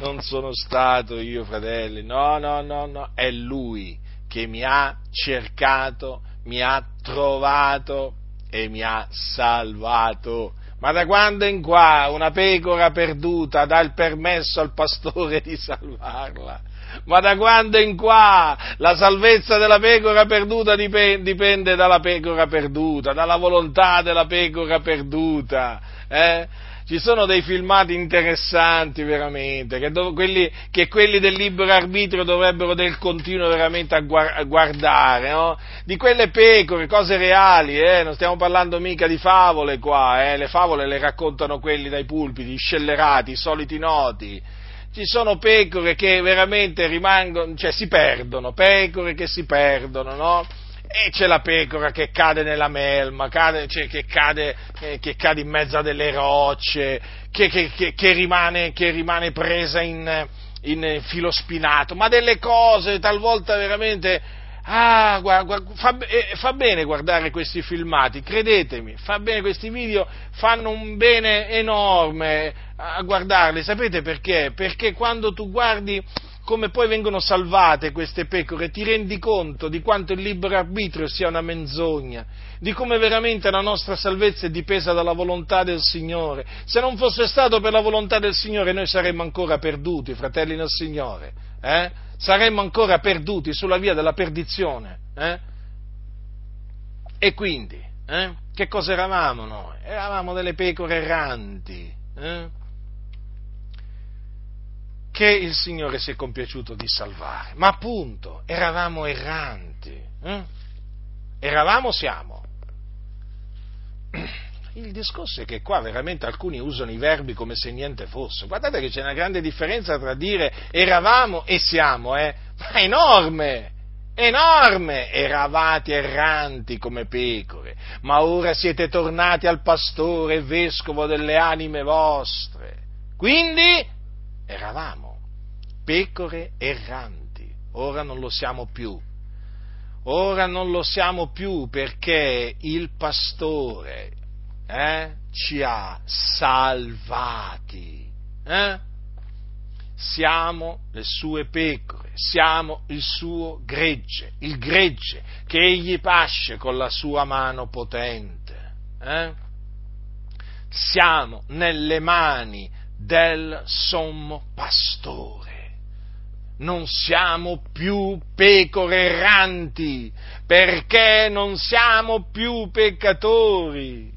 Non sono stato io, fratelli, no, no, no, no, è Lui che mi ha cercato, mi ha trovato e mi ha salvato. Ma da quando in qua una pecora perduta dà il permesso al pastore di salvarla? Ma da quando in qua la salvezza della pecora perduta dipende dalla pecora perduta, dalla volontà della pecora perduta? Eh? ci sono dei filmati interessanti veramente, che, dov- quelli, che, quelli, del libero arbitrio dovrebbero del continuo veramente a, guar- a guardare, no? di quelle pecore, cose reali, eh? non stiamo parlando mica di favole qua, eh? le favole le raccontano quelli dai pulpiti, i scellerati, i soliti noti, ci sono pecore che veramente rimangono, cioè si perdono, pecore che si perdono, no? e c'è la pecora che cade nella melma, cade, cioè, che, cade, eh, che, cade, in mezzo a delle rocce, che, che rimane, rimane, presa in, in, filo spinato, ma delle cose talvolta veramente... Ah, guarda, fa, eh, fa, bene guardare questi filmati, credetemi, fa bene, questi video fanno un bene enorme a guardarli, sapete perché? Perché quando tu guardi come poi vengono salvate queste pecore, ti rendi conto di quanto il libero arbitrio sia una menzogna, di come veramente la nostra salvezza è dipesa dalla volontà del Signore. Se non fosse stato per la volontà del Signore noi saremmo ancora perduti, fratelli del Signore, eh? Saremmo ancora perduti sulla via della perdizione. Eh? E quindi, eh? che cosa eravamo noi? Eravamo delle pecore erranti. Eh? che il Signore si è compiaciuto di salvare. Ma appunto, eravamo erranti. Eh? Eravamo, siamo. Il discorso è che qua veramente alcuni usano i verbi come se niente fosse. Guardate che c'è una grande differenza tra dire eravamo e siamo, eh? Ma enorme! Enorme! Eravate erranti come pecore, ma ora siete tornati al pastore e vescovo delle anime vostre. Quindi eravamo pecore erranti, ora non lo siamo più. Ora non lo siamo più perché il pastore eh, ci ha salvati. Eh? Siamo le sue pecore, siamo il suo gregge, il gregge che egli pasce con la sua mano potente. Eh? Siamo nelle mani del sommo pastore. Non siamo più pecore erranti, perché non siamo più peccatori.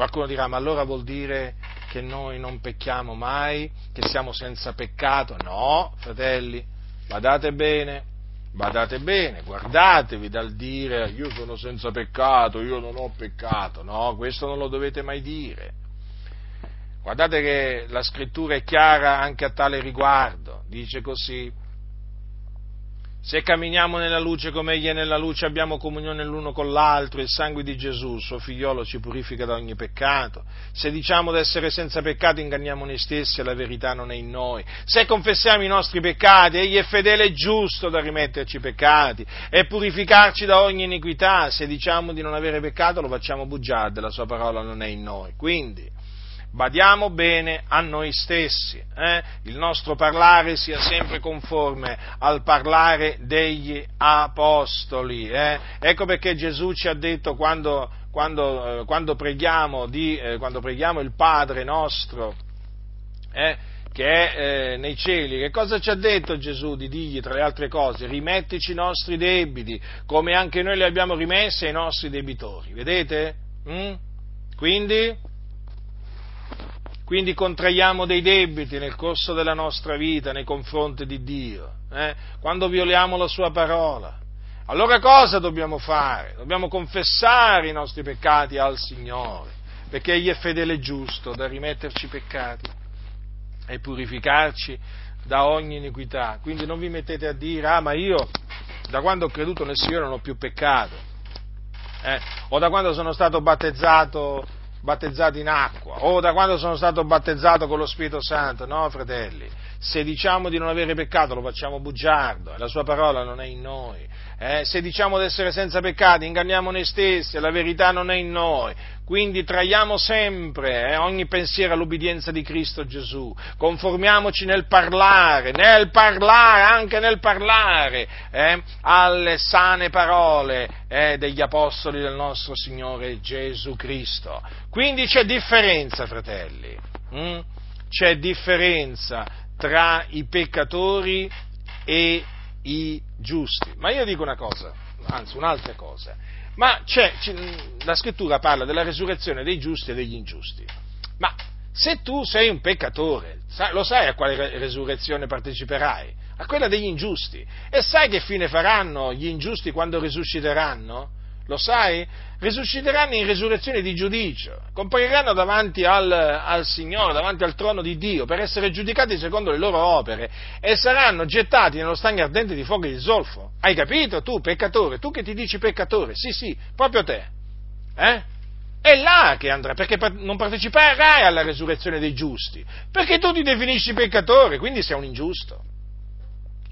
Qualcuno dirà, ma allora vuol dire che noi non pecchiamo mai, che siamo senza peccato? No, fratelli, badate bene, badate bene, guardatevi dal dire io sono senza peccato, io non ho peccato. No, questo non lo dovete mai dire Guardate che la scrittura è chiara anche a tale riguardo, dice così, se camminiamo nella luce come Egli è nella luce, abbiamo comunione l'uno con l'altro, il sangue di Gesù, suo figliolo, ci purifica da ogni peccato. Se diciamo di essere senza peccato, inganniamo noi stessi e la verità non è in noi. Se confessiamo i nostri peccati, Egli è fedele e giusto da rimetterci i peccati e purificarci da ogni iniquità. Se diciamo di non avere peccato, lo facciamo bugiardo, la sua parola non è in noi. Quindi, badiamo bene a noi stessi, eh? il nostro parlare sia sempre conforme al parlare degli apostoli. Eh? Ecco perché Gesù ci ha detto quando, quando, eh, quando, preghiamo, di, eh, quando preghiamo, il Padre nostro, eh, che è eh, nei cieli, che cosa ci ha detto Gesù di dirgli tra le altre cose? Rimettici i nostri debiti, come anche noi li abbiamo rimessi ai nostri debitori. Vedete? Mm? Quindi quindi contraiamo dei debiti nel corso della nostra vita nei confronti di Dio, eh? quando violiamo la sua parola. Allora cosa dobbiamo fare? Dobbiamo confessare i nostri peccati al Signore, perché Egli è fedele e giusto da rimetterci i peccati e purificarci da ogni iniquità. Quindi non vi mettete a dire, ah ma io da quando ho creduto nel Signore non ho più peccato, eh? o da quando sono stato battezzato battezzato in acqua. O da quando sono stato battezzato con lo Spirito Santo, no fratelli, se diciamo di non avere peccato lo facciamo bugiardo. E la sua parola non è in noi. Eh? Se diciamo di essere senza peccati inganniamo noi stessi la verità non è in noi. Quindi traiamo sempre eh, ogni pensiero all'ubbidienza di Cristo Gesù, conformiamoci nel parlare, nel parlare, anche nel parlare, eh, alle sane parole eh, degli apostoli del nostro Signore Gesù Cristo. Quindi c'è differenza, fratelli, hm? c'è differenza tra i peccatori e i giusti. Ma io dico una cosa, anzi un'altra cosa ma la scrittura parla della resurrezione dei giusti e degli ingiusti. Ma se tu sei un peccatore, lo sai a quale resurrezione parteciperai? A quella degli ingiusti. E sai che fine faranno gli ingiusti quando risusciteranno? Lo sai? Risusciteranno in resurrezione di giudicio, compariranno davanti al, al, Signore, davanti al trono di Dio, per essere giudicati secondo le loro opere e saranno gettati nello stagno ardente di fuoco e di zolfo. Hai capito? Tu, peccatore, tu che ti dici peccatore, sì, sì, proprio te. Eh? È là che andrà, perché non parteciperai alla resurrezione dei giusti, perché tu ti definisci peccatore, quindi sei un ingiusto.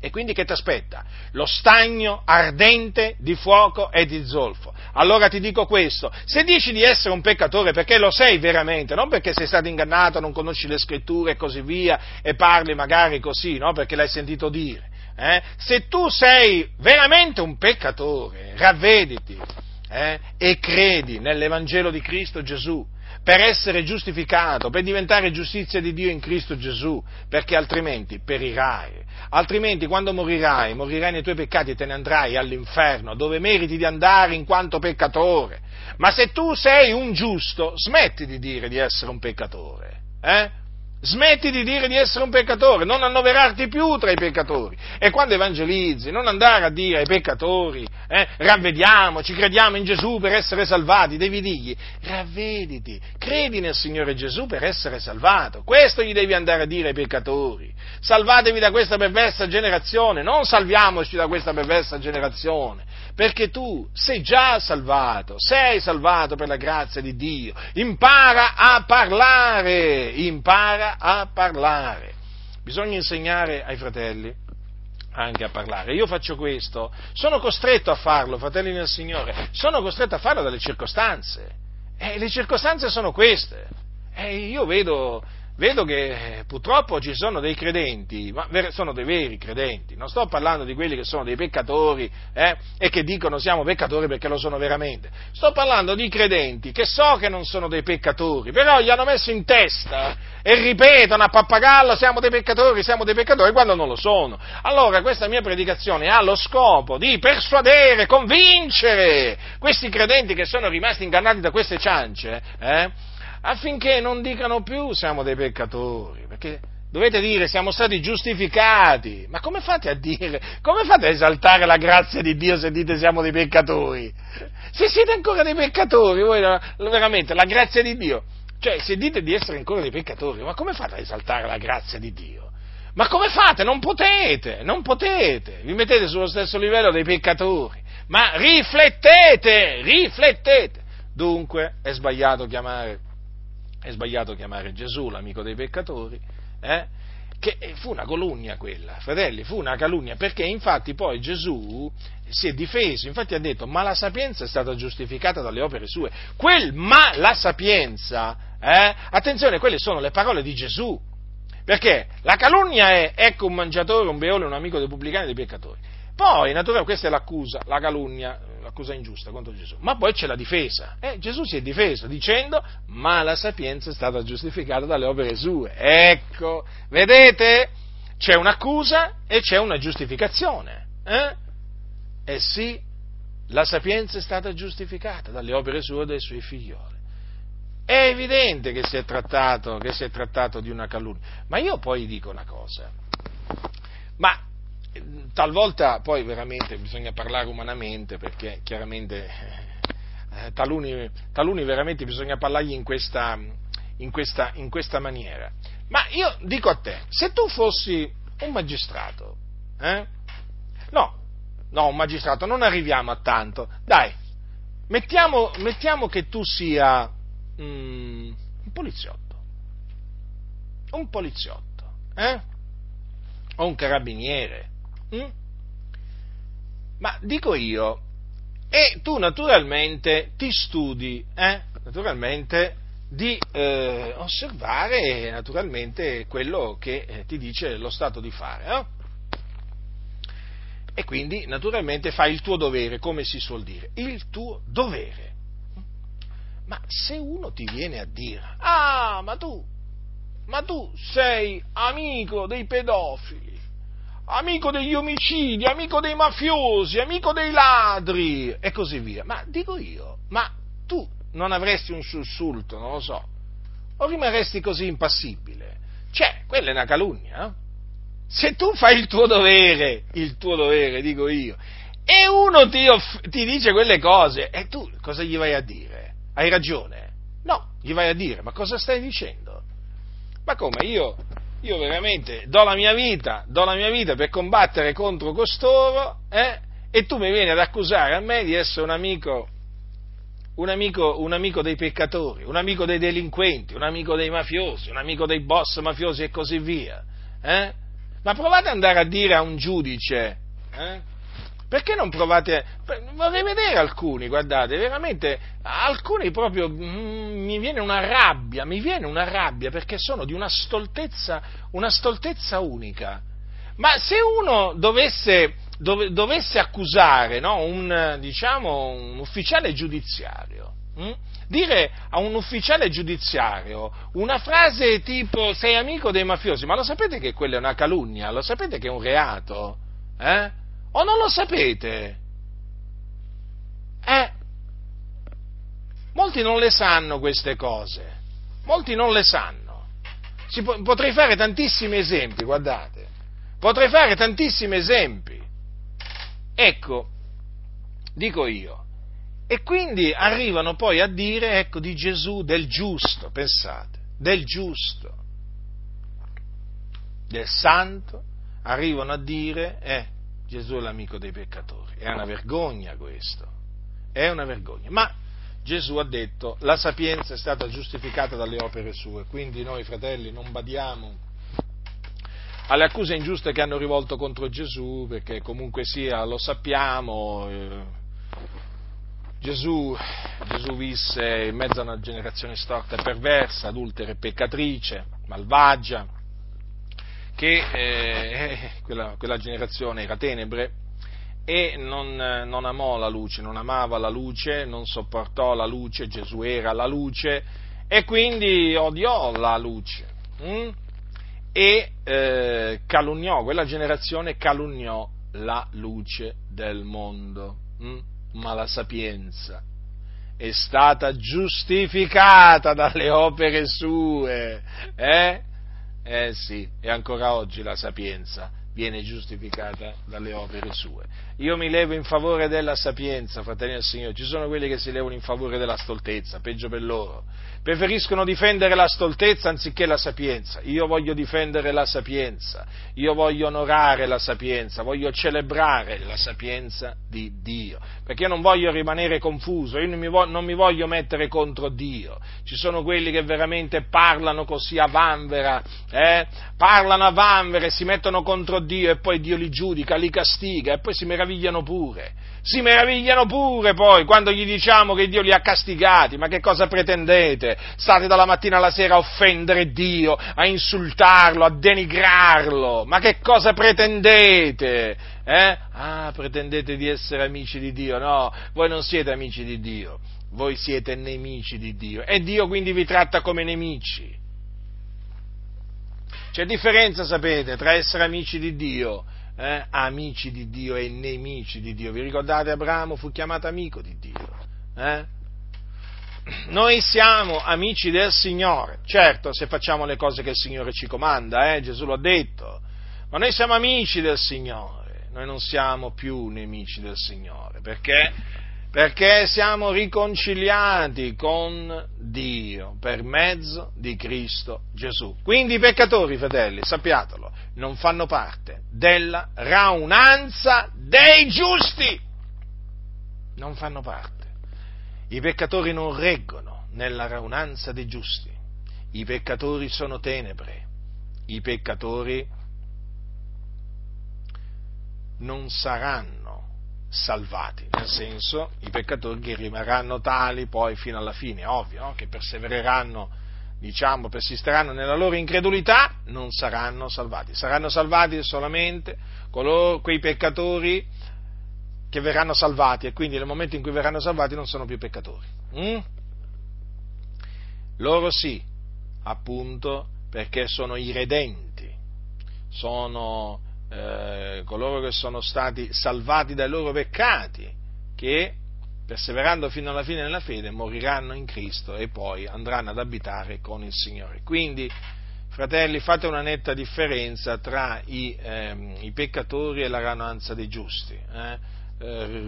E quindi che ti aspetta? Lo stagno ardente di fuoco e di zolfo. Allora ti dico questo, se dici di essere un peccatore perché lo sei veramente, non perché sei stato ingannato, non conosci le scritture e così via, e parli magari così, no? perché l'hai sentito dire. Eh? Se tu sei veramente un peccatore, ravvediti eh? e credi nell'Evangelo di Cristo Gesù, per essere giustificato, per diventare giustizia di Dio in Cristo Gesù, perché altrimenti perirai. Altrimenti quando morirai, morirai nei tuoi peccati e te ne andrai all'inferno, dove meriti di andare in quanto peccatore. Ma se tu sei un giusto, smetti di dire di essere un peccatore. Eh? Smetti di dire di essere un peccatore, non annoverarti più tra i peccatori. E quando evangelizzi, non andare a dire ai peccatori, eh, ravvediamoci, crediamo in Gesù per essere salvati, devi dirgli, ravvediti, credi nel Signore Gesù per essere salvato. Questo gli devi andare a dire ai peccatori. Salvatevi da questa perversa generazione, non salviamoci da questa perversa generazione perché tu sei già salvato, sei salvato per la grazia di Dio. Impara a parlare, impara a parlare. Bisogna insegnare ai fratelli anche a parlare. Io faccio questo, sono costretto a farlo, fratelli nel Signore, sono costretto a farlo dalle circostanze. E le circostanze sono queste. E io vedo vedo che purtroppo ci sono dei credenti, ma sono dei veri credenti, non sto parlando di quelli che sono dei peccatori eh, e che dicono siamo peccatori perché lo sono veramente, sto parlando di credenti che so che non sono dei peccatori, però gli hanno messo in testa e ripetono a pappagallo siamo dei peccatori, siamo dei peccatori quando non lo sono. Allora questa mia predicazione ha lo scopo di persuadere, convincere questi credenti che sono rimasti ingannati da queste ciance, eh, affinché non dicano più siamo dei peccatori, perché dovete dire siamo stati giustificati. Ma come fate a dire, come fate a esaltare la grazia di Dio se dite siamo dei peccatori? Se siete ancora dei peccatori, voi veramente la grazia di Dio, cioè se dite di essere ancora dei peccatori, ma come fate a esaltare la grazia di Dio? Ma come fate? Non potete, non potete, vi mettete sullo stesso livello dei peccatori, ma riflettete, riflettete. Dunque è sbagliato chiamare è sbagliato chiamare Gesù l'amico dei peccatori, eh? che fu una calunnia quella, fratelli, fu una calunnia, perché infatti poi Gesù si è difeso, infatti ha detto, ma la sapienza è stata giustificata dalle opere sue. Quel ma la sapienza, eh? attenzione, quelle sono le parole di Gesù, perché la calunnia è, ecco un mangiatore, un beone, un amico dei pubblicani e dei peccatori. Poi, naturalmente, questa è l'accusa, la calunnia, l'accusa ingiusta contro Gesù. Ma poi c'è la difesa. Eh, Gesù si è difeso dicendo, ma la sapienza è stata giustificata dalle opere sue. Ecco, vedete? C'è un'accusa e c'è una giustificazione. Eh? eh sì, la sapienza è stata giustificata dalle opere sue e dai suoi figlioli. È evidente che si è trattato, si è trattato di una calunnia. Ma io poi dico una cosa. Ma talvolta poi veramente bisogna parlare umanamente perché chiaramente eh, taluni, taluni, veramente bisogna parlargli in questa, in, questa, in questa, maniera. Ma io dico a te, se tu fossi un magistrato, eh? no, no, un magistrato, non arriviamo a tanto, dai, mettiamo, mettiamo che tu sia mm, un poliziotto, un poliziotto, eh? o un carabiniere. Mm? Ma dico io, e tu naturalmente ti studi, eh? naturalmente di eh, osservare naturalmente quello che eh, ti dice lo Stato di fare. No? E quindi naturalmente fai il tuo dovere, come si suol dire, il tuo dovere. Ma se uno ti viene a dire, ah, ma tu, ma tu sei amico dei pedofili, amico degli omicidi, amico dei mafiosi, amico dei ladri e così via, ma dico io, ma tu non avresti un sussulto, non lo so, o rimarresti così impassibile? Cioè, quella è una calunnia, no? Se tu fai il tuo dovere, il tuo dovere, dico io, e uno ti, off- ti dice quelle cose, e tu cosa gli vai a dire? Hai ragione? No, gli vai a dire, ma cosa stai dicendo? Ma come? Io, io veramente do la mia vita, do la mia vita per combattere contro costoro, eh? E tu mi vieni ad accusare a me di essere un amico un amico, un amico, dei peccatori, un amico dei delinquenti, un amico dei mafiosi, un amico dei boss mafiosi e così via. Eh? Ma provate ad andare a dire a un giudice, eh? Perché non provate, vorrei vedere alcuni, guardate, veramente, alcuni proprio mm, mi viene una rabbia, mi viene una rabbia perché sono di una stoltezza, una stoltezza unica. Ma se uno dovesse dove, dovesse accusare no, un, diciamo, un, ufficiale giudiziario, hm? dire a un ufficiale giudiziario una frase tipo sei amico dei mafiosi, ma lo sapete che quella è una calunnia? Lo sapete che è un reato? Eh? O non lo sapete? Eh? Molti non le sanno queste cose, molti non le sanno. Po- potrei fare tantissimi esempi, guardate, potrei fare tantissimi esempi. Ecco, dico io, e quindi arrivano poi a dire, ecco, di Gesù, del giusto, pensate, del giusto, del santo, arrivano a dire, eh, Gesù è l'amico dei peccatori. È una vergogna questo, è una vergogna. Ma Gesù ha detto, la sapienza è stata giustificata dalle opere sue, quindi noi fratelli non badiamo alle accuse ingiuste che hanno rivolto contro Gesù, perché comunque sia, lo sappiamo, eh, Gesù, Gesù, visse in mezzo a una generazione storta e perversa, adultera e peccatrice, malvagia, che eh, quella, quella, generazione era tenebre e non, non, amò la luce, non amava la luce, non sopportò la luce, Gesù era la luce e quindi odiò la luce. Hm? e eh, calunniò, quella generazione calunniò la luce del mondo, hm? ma la sapienza è stata giustificata dalle opere sue, eh? Eh sì, e ancora oggi la sapienza viene giustificata dalle opere sue. Io mi levo in favore della sapienza, fratelli del Signore, ci sono quelli che si levano in favore della stoltezza, peggio per loro, preferiscono difendere la stoltezza anziché la sapienza. Io voglio difendere la sapienza, io voglio onorare la sapienza, voglio celebrare la sapienza di Dio, perché io non voglio rimanere confuso, io non mi, voglio, non mi voglio mettere contro Dio. Ci sono quelli che veramente parlano così a vanvera, eh? parlano a vanvera e si mettono contro Dio e poi Dio li giudica, li castiga e poi si meravigliano pure si meravigliano pure poi quando gli diciamo che Dio li ha castigati, ma che cosa pretendete? State dalla mattina alla sera a offendere Dio, a insultarlo, a denigrarlo, ma che cosa pretendete? Eh? Ah, pretendete di essere amici di Dio? No, voi non siete amici di Dio, voi siete nemici di Dio e Dio quindi vi tratta come nemici. C'è differenza, sapete, tra essere amici di Dio eh, amici di Dio e nemici di Dio. Vi ricordate Abramo fu chiamato amico di Dio? Eh? Noi siamo amici del Signore, certo se facciamo le cose che il Signore ci comanda, eh? Gesù l'ha detto, ma noi siamo amici del Signore, noi non siamo più nemici del Signore, perché perché siamo riconciliati con Dio per mezzo di Cristo Gesù. Quindi peccatori, fratelli, sappiatelo, non fanno parte della raunanza dei giusti. Non fanno parte. I peccatori non reggono nella raunanza dei giusti. I peccatori sono tenebre. I peccatori non saranno salvati, nel senso i peccatori rimarranno tali poi fino alla fine, ovvio, no? che persevereranno, diciamo, persisteranno nella loro incredulità, non saranno salvati. Saranno salvati solamente coloro, quei peccatori che verranno salvati e quindi nel momento in cui verranno salvati non sono più peccatori. Mm? Loro sì, appunto, perché sono i redenti, sono eh, coloro che sono stati salvati dai loro peccati, che perseverando fino alla fine nella fede moriranno in Cristo e poi andranno ad abitare con il Signore. Quindi, fratelli, fate una netta differenza tra i, ehm, i peccatori e la rananza dei giusti. Eh? Eh,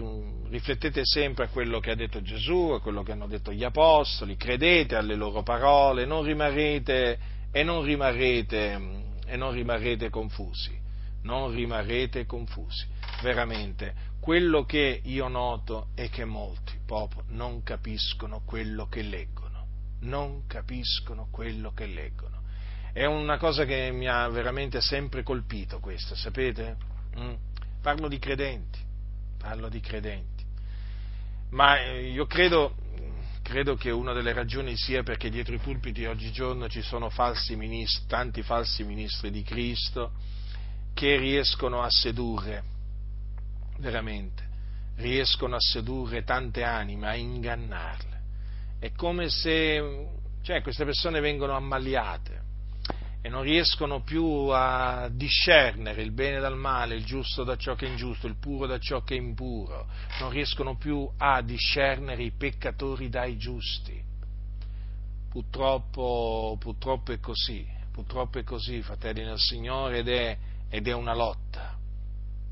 riflettete sempre a quello che ha detto Gesù, a quello che hanno detto gli apostoli, credete alle loro parole non rimarrete, e, non rimarrete, e non rimarrete confusi non rimarrete confusi. Veramente, quello che io noto è che molti proprio non capiscono quello che leggono, non capiscono quello che leggono. È una cosa che mi ha veramente sempre colpito questa, sapete? Mm? Parlo di credenti, parlo di credenti. Ma eh, io credo, credo che una delle ragioni sia perché dietro i pulpiti oggigiorno ci sono falsi ministri, tanti falsi ministri di Cristo, che riescono a sedurre, veramente, riescono a sedurre tante anime, a ingannarle. È come se cioè, queste persone vengono ammaliate e non riescono più a discernere il bene dal male, il giusto da ciò che è ingiusto, il puro da ciò che è impuro, non riescono più a discernere i peccatori dai giusti. Purtroppo, purtroppo è così, purtroppo è così, fratelli nel Signore, ed è, ed è una lotta.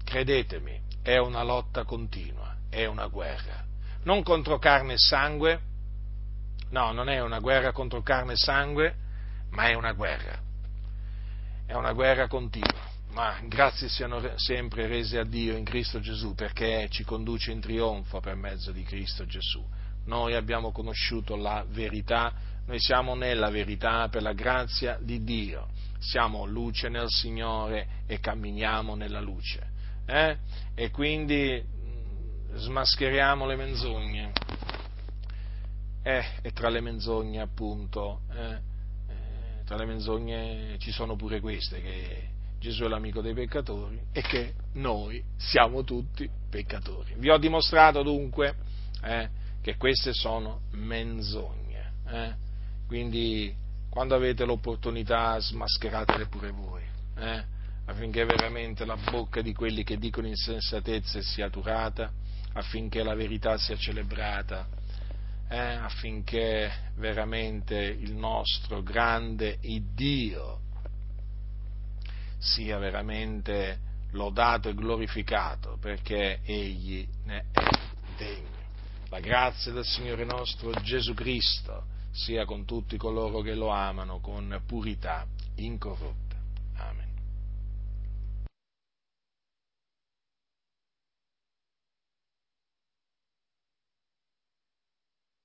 Credetemi, è una lotta continua, è una guerra. Non contro carne e sangue, no, non è una guerra contro carne e sangue, ma è una guerra. È una guerra continua, ma grazie siano sempre rese a Dio in Cristo Gesù perché ci conduce in trionfo per mezzo di Cristo Gesù. Noi abbiamo conosciuto la verità, noi siamo nella verità per la grazia di Dio siamo luce nel Signore e camminiamo nella luce. Eh? E quindi mm, smascheriamo le menzogne. Eh, e tra le menzogne, appunto, eh, eh, tra le menzogne ci sono pure queste, che Gesù è l'amico dei peccatori e che noi siamo tutti peccatori. Vi ho dimostrato dunque eh, che queste sono menzogne. Eh? Quindi quando avete l'opportunità smascheratele pure voi? Affinché veramente la bocca di quelli che dicono insensatezze sia turata, affinché la verità sia celebrata, eh? affinché veramente il nostro grande Iddio sia veramente lodato e glorificato, perché Egli ne è degno. La grazia del Signore nostro Gesù Cristo sia con tutti coloro che lo amano con purità incorrotta.